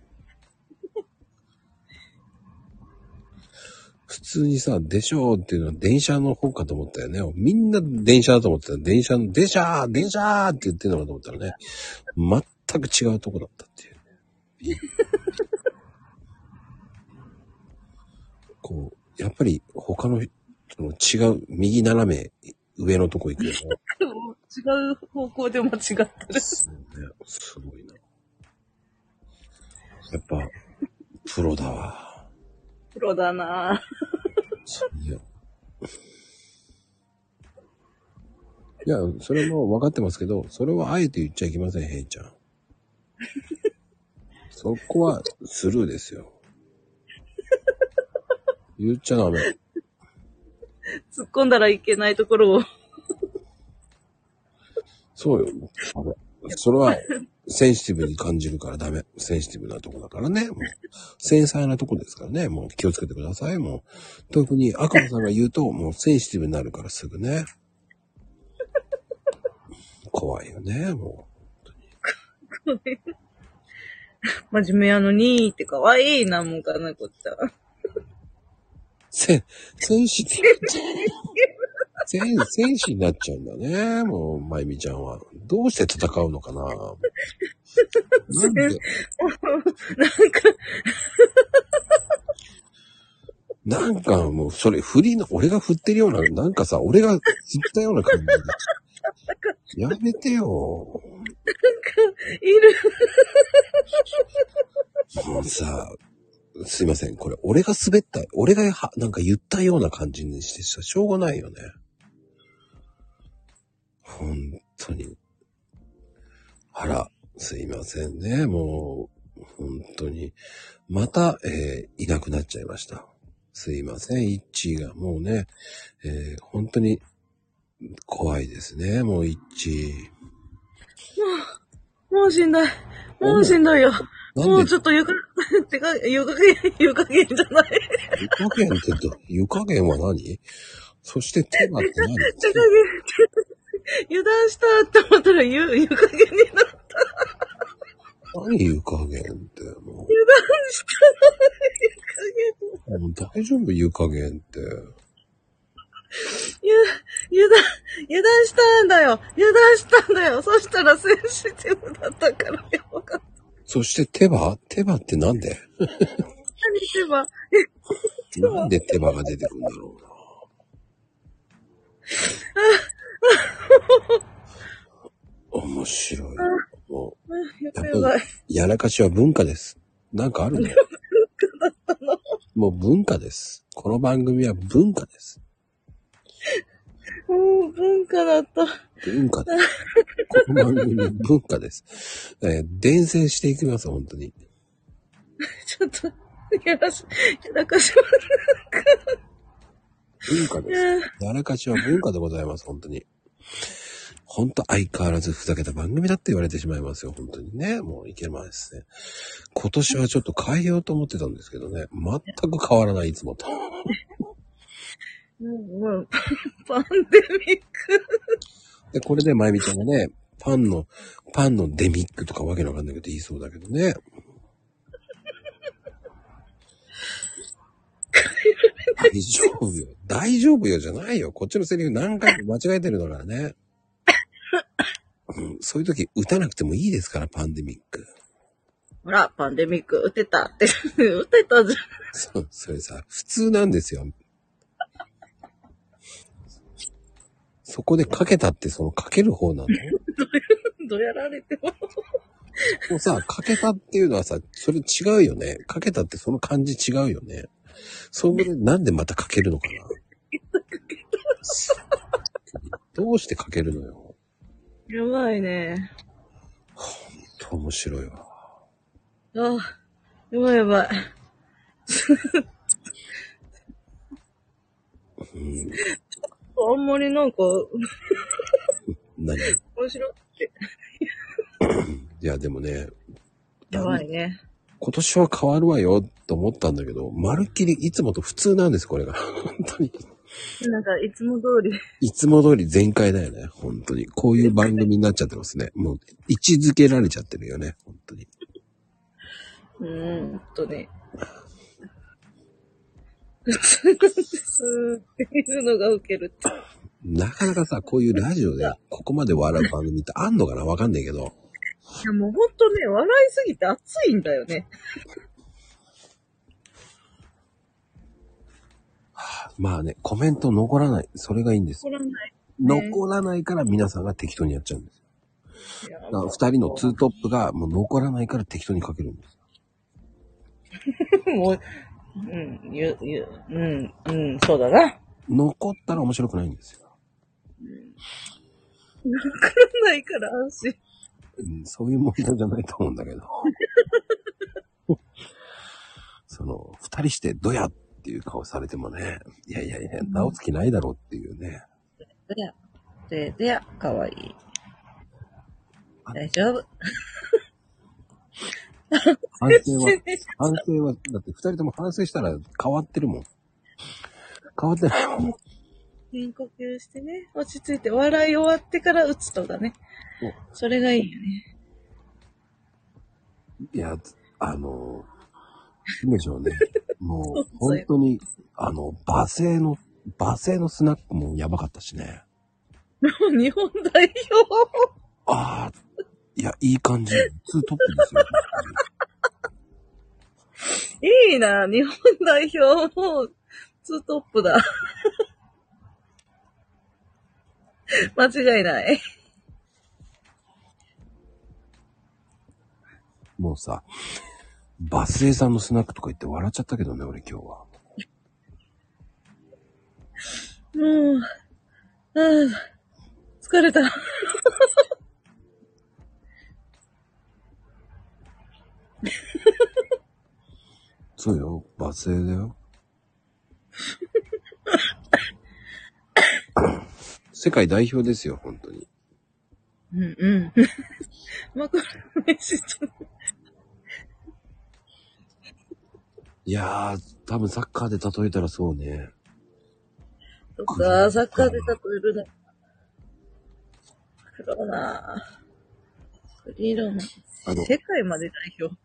普通にさ、でしょうっていうのは電車の方かと思ったよね。みんな電車だと思ってた。電車の、電車電車って言ってるのかと思ったらね、全く違うとこだったっていうね。こう、やっぱり他の、その違う、右斜め上のとこ行くよね。違う方向で間違ってる。すごいな。やっぱ、プロだわ。プロだなぁ。いや。いや、それも分かってますけど、それはあえて言っちゃいけません、ヘイちゃん。そこはスルーですよ。言っちゃダメ。突っ込んだらいけないところを。そうよ。ダメそれは、センシティブに感じるからダメ。センシティブなとこだからね。もう繊細なとこですからね。もう気をつけてください。もう。特に赤野さんが言うと、もうセンシティブになるからすぐね。怖いよね、も真面目やのにって可愛いな、もんかな、こっちゃん。う。セン、センシティブ。セン、センシになっちゃうんだね。もう、まゆみちゃんは。どうして戦うのかななんで、なんか、なんかもう、それ振りの、俺が振ってるような、なんかさ、俺が振ったような感じで。やめてよ。いる。もうさ、すいません。これ、俺が滑った、俺がは、なんか言ったような感じにしてさ、しょうがないよね。本当に。あら、すいませんね。もう、本当に。また、えーいなくなっちゃいました。すいません。イッチーがもうね、えー本当に怖いですね。もうイッチー。もうしんどい。もうしんどいよ。もうちょっと湯か、てか、湯加減、湯加減じゃない？湯加減ってど、湯加減は何？そして手がって何？湯加減、油断したって思ったら湯、湯加減になった。何湯加減って。も油断したうもう大丈夫湯加減って。湯、油断、油断したんだよ。油断したんだよ。そしたらセンシティブだったからよ。わかった。そして手羽手羽ってなんで？何てば、なんで手羽が出てくるんだろうな。面白い。もやばいやばい。う、やらかしは文化です。なんかあるね。もう文化です。この番組は文化です。もう文化だった。文化です。この番組は文化です。えー伝染していきます、本当に。ちょっと、やらし、やらかしま文化です。やらかしは文化でございます、本当に。本当相変わらずふざけた番組だって言われてしまいますよ、本当にね。もういけませんね。今年はちょっと変えようと思ってたんですけどね。全く変わらない、いつもと。うんうん パンデミック。で、これでまゆみちゃんがね、パンの、パンのデミックとかわけのわかんないけど言いそうだけどね。大丈夫よ。大丈夫よじゃないよ。こっちのセリフ何回も間違えてるんだからね。うん、そういう時打たなくてもいいですから、パンデミック。ほら、パンデミック、打てたって。打てたじゃん。そう、それさ、普通なんですよ。そこでかけたってそのかける方なの？どうやられても。もうさ、かけたっていうのはさ、それ違うよね。かけたってその感じ違うよね。そこでなんでまたかけるのかな？どうしてかけるのよ？やばいね。面白いわ。あ、やばいやばい。うん。あんまりなんか、何？い面白って。や、でもね、やばいね。今年は変わるわよと思ったんだけど、まるっきりいつもと普通なんです、これが。本当に。なんか、いつも通り。いつも通り全開だよね、本当に。こういう番組になっちゃってますね。もう、位置づけられちゃってるよね、本当に。うーんとね。普通ですっていうのが受けるって。なかなかさ、こういうラジオでここまで笑う番組ってあんのかなわかんないけど。いやもうほんとね、笑いすぎて熱いんだよね。まあね、コメント残らない。それがいいんです怒。らない。残らないから皆さんが適当にやっちゃうんです。二人のツートップがもう残らないから適当にかけるんです。もう、うん、ゆ、ゆ、うん、うん、そうだな。残ったら面白くないんですよ。ないから安心。うん、そういう問題じゃないと思うんだけど。その、二人してどやっていう顔されてもね、いやいやいや、直す気ないだろうっていうね。でや、で、でや、かわいい。大丈夫。反省は、反省は、だって二人とも反省したら変わってるもん。変わってないもん。深呼吸してね、落ち着いて、笑い終わってから打つとだね。それがいいよね。いや、あの、なんでしょうね。もう、本当に、あの、罵声の、罵声のスナックもやばかったしね。もう日本代表ああ、いや、いい感じ。ツートップですよ。いいな、日本代表もツートップだ。間違いない。もうさ、バスエさんのスナックとか言って笑っちゃったけどね、俺今日は。もう、うん、疲れた。そうよ、バスエだよ。世界代表ですよ、本当に。うんうん。まあ、これ、飯と、いやー、多分サッカーで例えたらそうね。とか、サッカーで例えるだなフリーロ。あの、世界まで代表。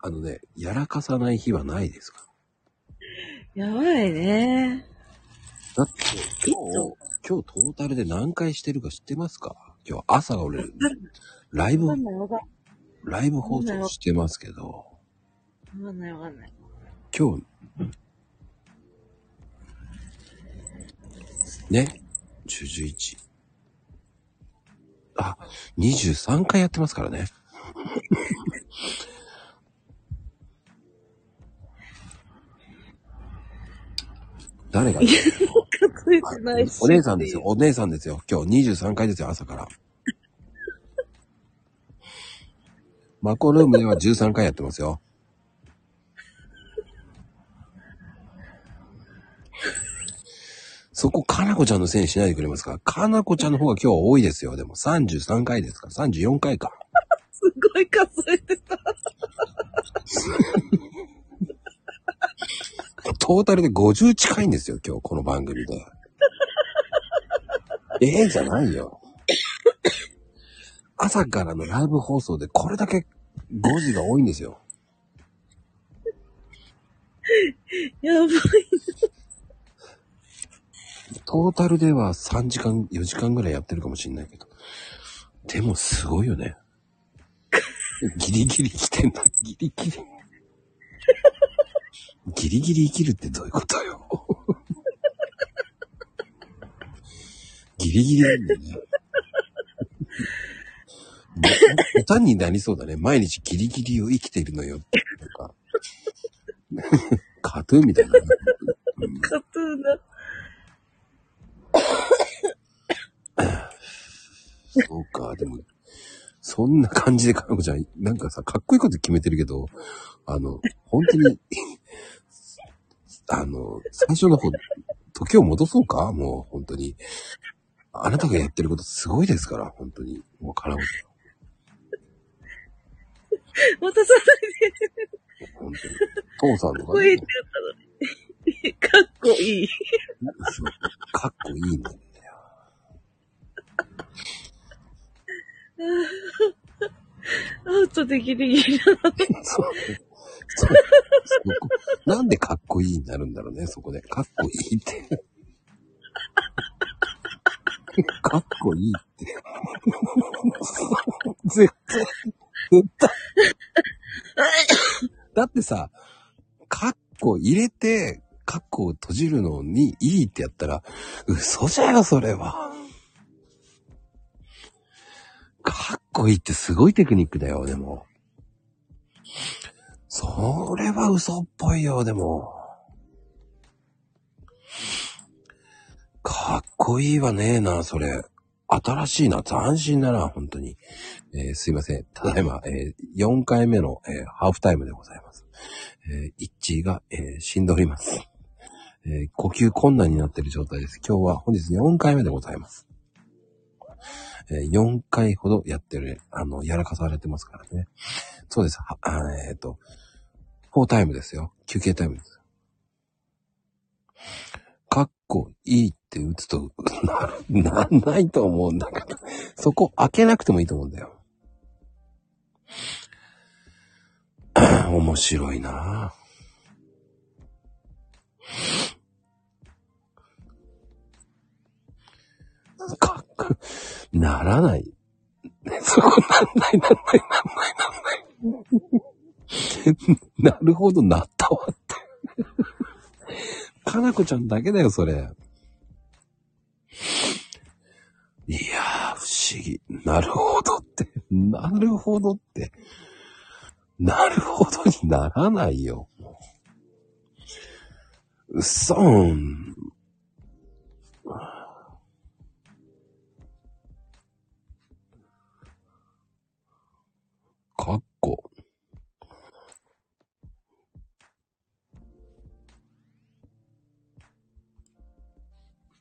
あのね、やらかさない日はないですか？やばいね。だって、今日、今日トータルで何回してるか知ってますか？今日朝が俺、ライブライブ放送してますけど、わかんないわかんない。今日、ね、11。あ、23回やってますからね。誰が数えてないし。お姉さんですよ。。お姉さんですよ。今日23回ですよ、朝から。マコルームでは13回やってますよ。そこ、かなこちゃんのせいにしないでくれますか？かなこちゃんの方が今日は多いですよ。でも33回ですから、34回か。すごい数えてた。トータルで50近いんですよ、今日、この番組で。ええじゃないよ。朝からのライブ放送でこれだけ5時が多いんですよ。やばい。トータルでは3時間、4時間ぐらいやってるかもしんないけど。でもすごいよね。ギリギリ来てんだ、ギリギリ。ギリギリ生きるってどういうことよ。ギリギリなんだよね。歌になりそうだね。毎日ギリギリを生きているのよって。なんか、カトゥーンみたいな。うんカトゥーンだ。そうか、でも、そんな感じでかなこちゃん、なんかさ、かっこいいこと決めてるけど、あの、本当に、あの、最初の方、時を戻そうか？もう、本当に。あなたがやってることすごいですから、本当に。もう、か なこち渡さゃん。本当に。父さんとかねのに。かっこいい。そうかっこいいんだよ。アウトでギリギリだな。そう。そうそこなんでかっこいいになるんだろうね、そこで。かっこいいって。かっこいいって。絶対、絶対。だってさ、カッコ入れて、カッコを閉じるのにいいってやったら、嘘じゃよ、それは。かっこいいってすごいテクニックだよ、でも。それは嘘っぽいよ、でも。かっこいいわねえな、それ。新しいな、斬新だな、本当に。えーすいません。ただいま、えー4回目の、えーハーフタイムでございます。えー、一致が、えー死んでおります。えー呼吸困難になっている状態です。今日は本日4回目でございます。えー4回ほどやってる、あの、やらかされてますからね。そうです。はえっ、と、4タイムですよ。休憩タイムです。かっこいいって打つと、な、なないと思うんだけど。そこ開けなくてもいいと思うんだよ。面白いなぁ。かっこ、ならない。そこなんない、なんない、なんない、なんない。なるほど、なったわって。かなこちゃんだけだよ、それ。いやー、不思議。なるほどって。なるほどって。なるほどにならないよ。っそーん。かっこ。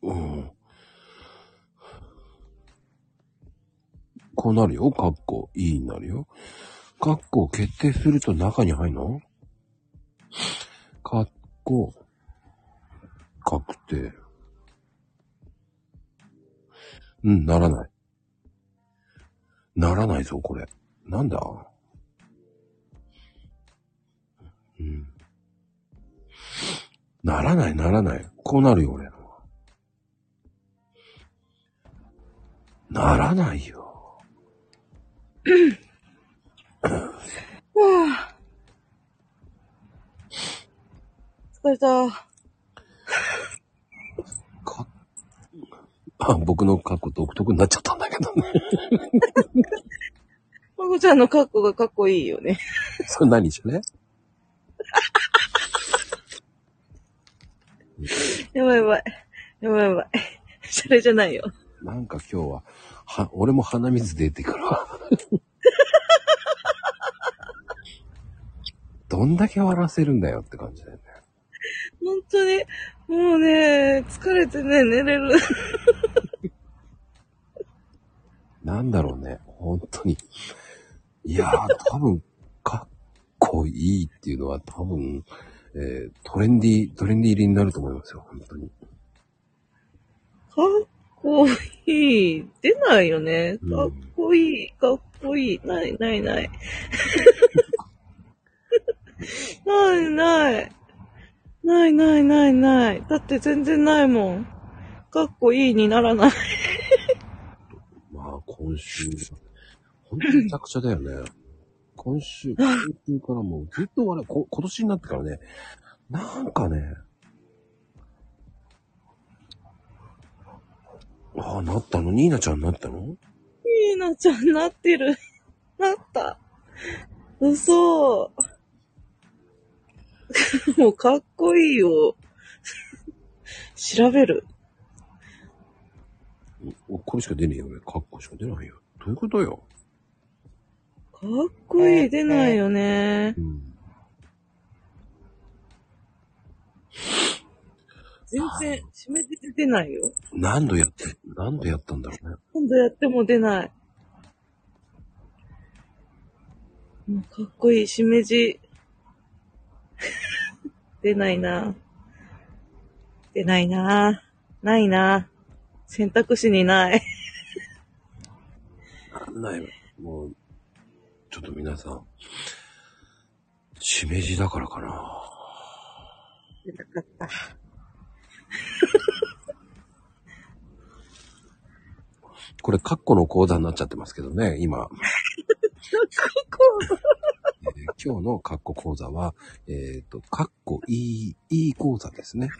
うん。こうなるよ。かっこいいになるよ。かっこを決定すると中に入るの？かっこ、確定。うん、ならない。ならないぞ、これ。なんだ？うん。ならない、ならない。こうなるよ、俺のは。ならないよ。疲れた。か、あ、僕の格好独特になっちゃったんだけどね。まこちゃんの格好がかっこいいよね。それ何しねやばいやばい。やばいやばい。それじゃないよ。なんか今日は、は、俺も鼻水出てくるわ。どんだけ笑わせるんだよって感じだよね。本当に、もうね、疲れてね、寝れる。なんだろうね。本当に。いやー、多分、かっこいいっていうのは多分、えートレンディー、トレンディー入りになると思いますよ。本当に。かっこいい。出ないよね。うんかっこいい、かっこいい。ない、ない、ない。ない、ない。ない、ない、ない、ない。だって全然ないもん。かっこいいにならない。まあ、今週、本当にめちゃくちゃだよね。今週、今週からもうずっとあれ、こ今年になってからね、なんかね、ああ、なったの？ニーナちゃんなったの？いいなちゃんなってる。なった。嘘。もうかっこいいよ。調べる。おこれしか出ねえよ、俺。カッコしか出ないよ。どういうことよ？かっこいい出ないよねう。ん。全然、締めて出ないよ。何度やって、何度やったんだろうね。今度やっても出ない。もうかっこいい、しめじ。出ないな。出ないな。ないな。選択肢にない。なんないわもう、ちょっと皆さん、しめじだからかな。出なかった。これ、カッコの講座になっちゃってますけどね、今。えー今日のカッコ講座は、えっ、と、カッコいい、いい講座ですね。か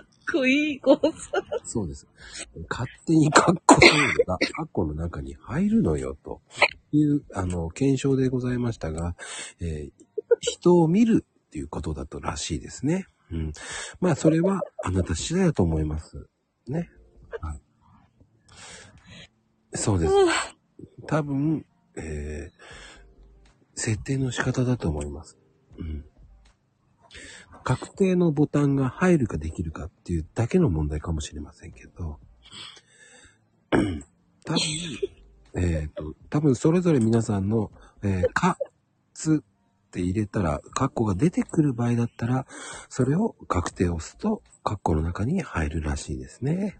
っこいい子さ。そうです。勝手にカッココードがカッコの中に入るのよ、という、あの、検証でございましたが、えー人を見るっていうことだとらしいですね。うん。まあ、それはあなた次第だと思います。ね。はい。そうです。多分、えー設定の仕方だと思います。うん。確定のボタンが入るかできるかっていうだけの問題かもしれませんけど、多分、えっ、と、多分それぞれ皆さんの、えーか、つって入れたら、カッコが出てくる場合だったら、それを確定を押すと、カッコの中に入るらしいですね。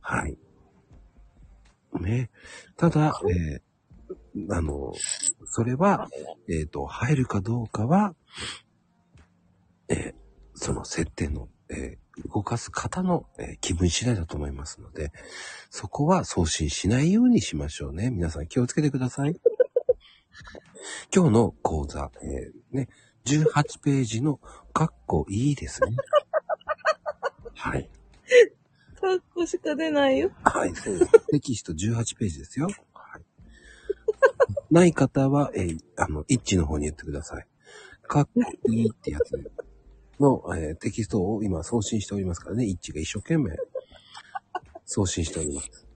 はい。ね。ただ、えーあの、それは、えっ、と、入るかどうかは、えーその設定の、えー動かす方の、えー気分次第だと思いますので、そこは送信しないようにしましょうね。皆さん気をつけてください。今日の講座、えーね、18ページのカッコいいですね。はい。かっこしか出ないよ。はい、そうです。テキスト18ページですよ。はい。ない方は、えーあの、一致の方に言ってください。かっこいいってやつの、えーテキストを今送信しておりますからね、一致が一生懸命送信しております。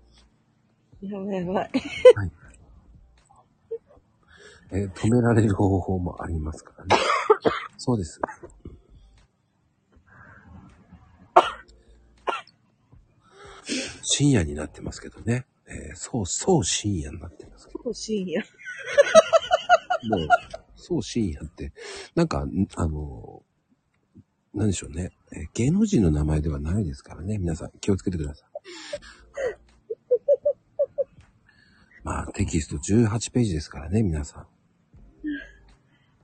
やばいやばい。えー止められる方法もありますからね。そうです。深夜になってますけどね。えーそう、そう深夜になってますけど。そう深夜。もう、そう深夜って、なんか、んあの、なんでしょうね。えー芸能人の名前ではないですからね。皆さん気をつけてください。まあ、テキスト18ページですからね、皆さん。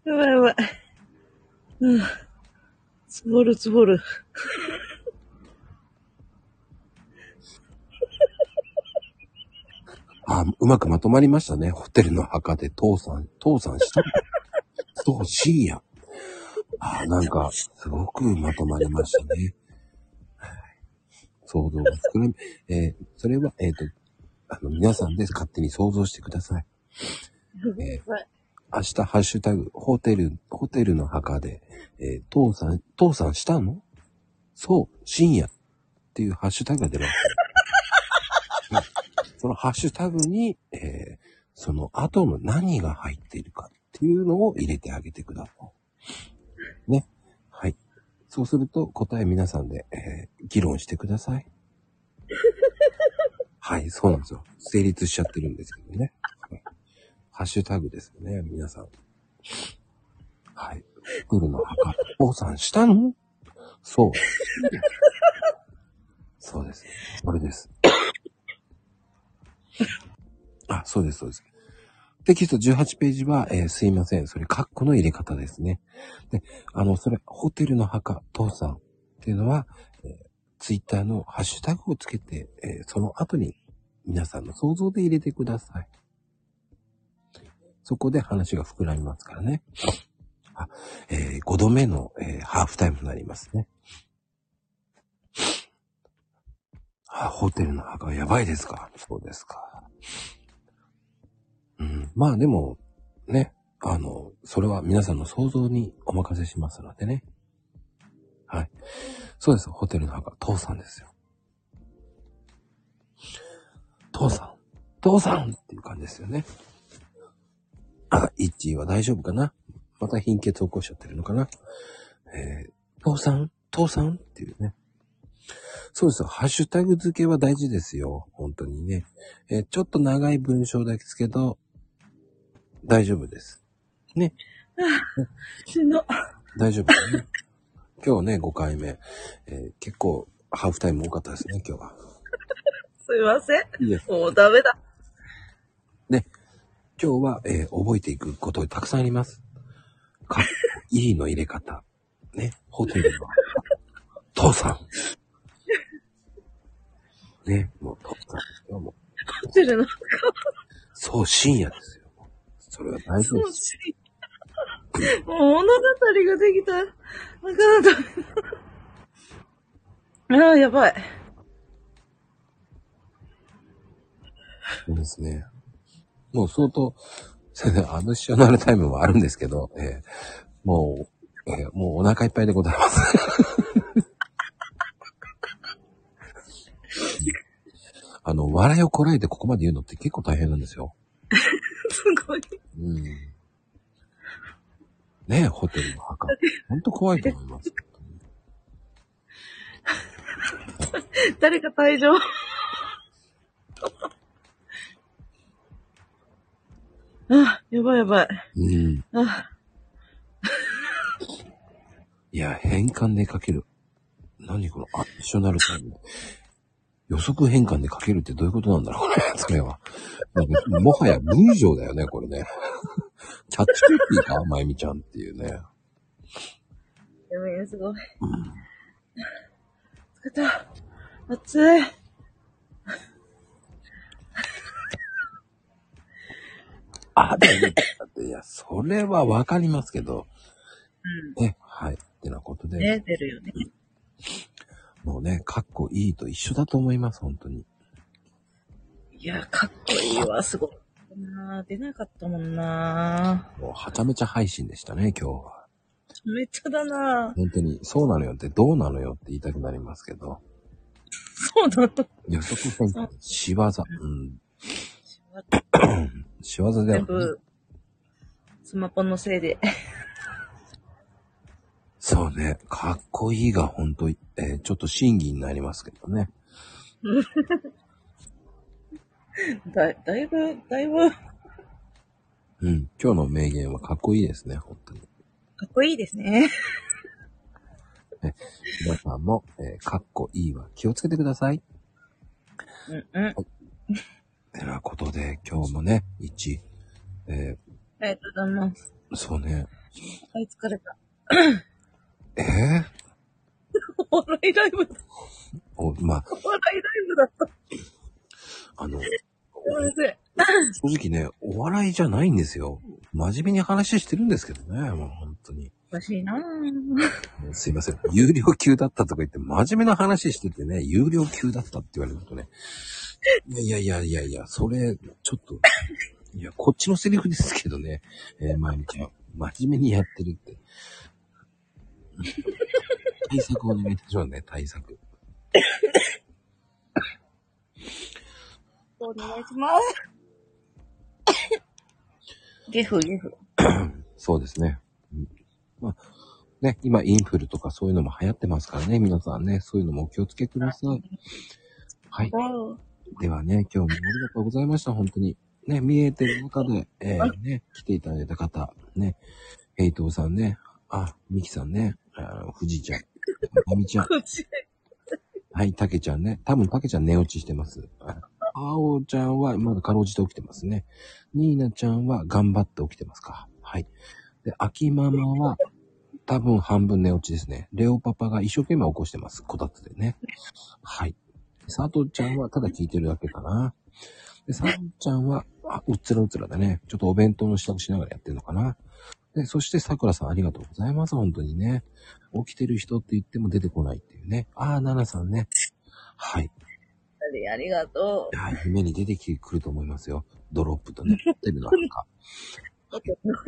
やばいやばい。うん。つぼるつぼる。あ、うまくまとまりましたね。ホテルの墓で父さん、父さんした。そう、深夜。あ、なんか、すごくまとまりましたね。はい想像が膨らみ、えーそれは、えっ、と、あの、皆さんで勝手に想像してください。えーはい明日、ハッシュタグ、ホテル、ホテルの墓で、えー父さん、父さんしたの？そう、深夜っていうハッシュタグが出ます。はいそのハッシュタグに、えーその後の何が入っているかっていうのを入れてあげてください。ね。はい。そうすると答え皆さんで、えー議論してください。はい、そうなんですよ。成立しちゃってるんですけどね。はいハッシュタグですよね、皆さん。はい。プールの墓。おさんしたの？そう。そうです。これです。あ、そうです、そうです。テキスト18ページは、えーすいません。それ、カッコの入れ方ですね。で、あの、それ、ホテルの墓、父さんっていうのは、えーツイッターのハッシュタグをつけて、えーその後に皆さんの想像で入れてください。そこで話が膨らみますからね。あ、え5度目の、えーハーフタイムになりますね。あ、ホテルの墓やばいですかそうですか。うん。まあでも、ね、あの、それは皆さんの想像にお任せしますのでね。はい。そうです。ホテルの墓、父さんですよ。父さん、父さんっていう感じですよね。あ、イッチーは大丈夫かなまた貧血起こしちゃってるのかなえー、父さん、父さん？っていうね。そうですよ。ハッシュタグ付けは大事ですよ。本当にね。えーちょっと長い文章ですけど、大丈夫です。ね。しんど。大丈夫だね。今日ね、5回目。えー結構、ハーフタイム多かったですね、今日は。すいません。いいです。もうダメだ。今日は、えー覚えていくことがたくさんあります。か、いいの入れ方。ね、ホテルの、父さん。ね、もう父さんですよ、もう。ホテルの、そう、深夜ですよ。それは大丈夫です。もう物語ができた。なかなか。ああ、やばい。そうですね。もう相当、先生、アディショナルタイムもあるんですけど、えーもう、えーもうお腹いっぱいでございます。あの、笑いをこらえてここまで言うのって結構大変なんですよ。すごい。うん。ねえ、ホテルの墓。ほんと怖いと思います。誰か退場？あ、やばいやばい。うん。あ、いや、変換でかける。何このアディショナルタイム。予測変換でかけるってどういうことなんだろうね、それは。もはや文章だよね、これね。キャッチコピーかまゆみちゃんっていうね。やばい、すごい。うん。疲れた。暑い。あ、だよいや、それはわかりますけど。うね、はい。ってなことで、ん。ね、出るよね。もうね、かっこいいと一緒だと思います、本当に。いや、かっこいいわ、すごい。な出なかったもんなもうはちゃめちゃ配信でしたね、今日は。めっちゃだな本当に、そうなのよってどうなのよって言いたくなりますけど。そうなの。予測変換、仕業。うん。仕業 では全部、スマホのせいで。そうね、かっこいいが本当に、えーちょっと審議になりますけどね。だ、だいぶ、だいぶ、うん。今日の名言はかっこいいですね、本当に。かっこいいですね。皆さんも、えーかっこいいは気をつけてください。うんうん。てなことで、今日もね、一、えありがとうございます。ーそうね、はい、疲れた。えー？お笑いライブだ。お、まあ、お笑いライブだった。あの。正直ね、お笑いじゃないんですよ。真面目に話してるんですけどね、もう本当に。おかしいなぁ。すいません。有料級だったとか言って、真面目な話しててね、有料級だったって言われるとね。いやいやいやいやいや、それ、ちょっと、いや、こっちのセリフですけどね、えー、まゆみちゃん、真面目にやってるって。対策お願いいたしますね、対策。お願いします。ゲフ、ゲフ。そうですね。うんまあ、ね、今インフルとかそういうのも流行ってますからね、皆さんね、そういうのもお気をつけください。はい。うんではね、今日もありがとうございました、本当に。ね、見えてる中で、えー、ね、来ていただいた方、ね、ヘイトーさんね、あ、ミキさんね、あ藤井ちゃん、あみちゃん、はい、たけちゃんね。多分たけちゃん寝落ちしてます。ああおちゃんはまだかろうじて起きてますね。ニーナちゃんは頑張って起きてますか。はい。で、秋ママは多分半分寝落ちですね。レオパパが一生懸命起こしてます。こたつでね。はい。佐藤ちゃんはただ聞いてるだけかな。で、さんちゃんは、あ、うっつらうつらだね。ちょっとお弁当の支度しながらやってるのかな。で、そしてさくらさんありがとうございます。本当にね。起きてる人って言っても出てこないっていうね。ああ、ナナさんね。はい。ありがといやー、夢に出てきてくると思いますよ。ドロップとね、ホテルの中。う。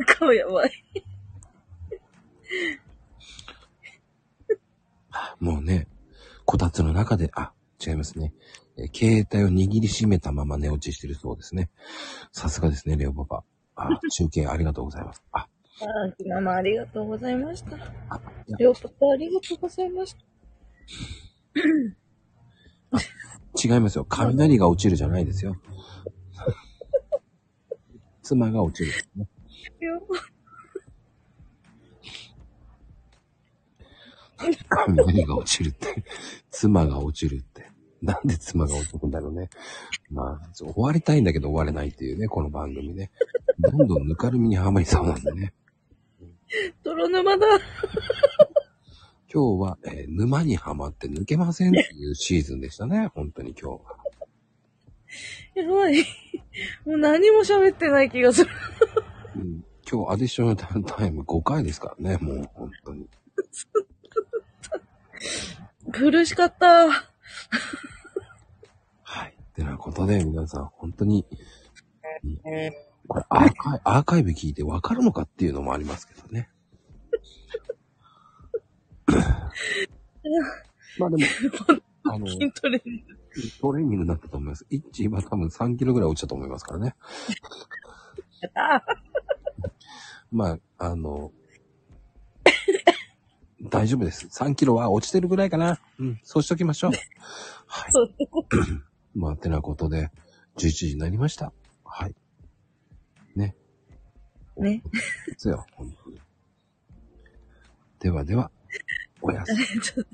顔やばい。もうね、こたつの中で、あ、違いますね。えー携帯を握りしめたまま寝落ちしてるそうですね。さすがですね、レオパパ。あ、中継ありがとうございます。あ、あー、ママありがとうございました。りょうパパありがとうございました。違いますよ。雷が落ちるじゃないですよ。妻が落ちる、ね。雷が落ちるって。妻が落ちるって。なんで妻が落ちるんだろうね。まあ、終わりたいんだけど終われないっていうね、この番組ね。どんどんぬかるみにはまりそうなんでね。泥沼だ。今日は、えー沼にはまって抜けませんっていうシーズンでしたね。本当に今日は。やばい。もう何も喋ってない気がする。うん、今日アディショナルタイム5回ですからね、もう本当に。苦しかった。はい。てなことで、皆さん、本当に、うんこれアーカイアーカイブ聞いてわかるのかっていうのもありますけどね。まあでも、あの、筋トレ。トレーニングになったと思います。イッチ今多分3キロぐらい落ちたと思いますからね。やったまあ、あの、大丈夫です。3キロは落ちてるぐらいかな。うん、そうしときましょう。はい。そうまあ、てなことで、11時になりました。はい。ね。ね。ですよ、本当に。ではでは、おやすみ。ちょっと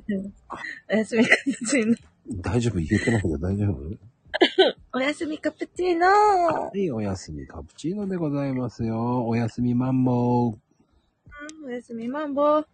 おやすみカプチーノ。大丈夫？言ってないけど大丈夫？おやすみカプチーノはい、おやすみカプチーノでございますよ。おやすみマンボウ。おやすみマンボウ。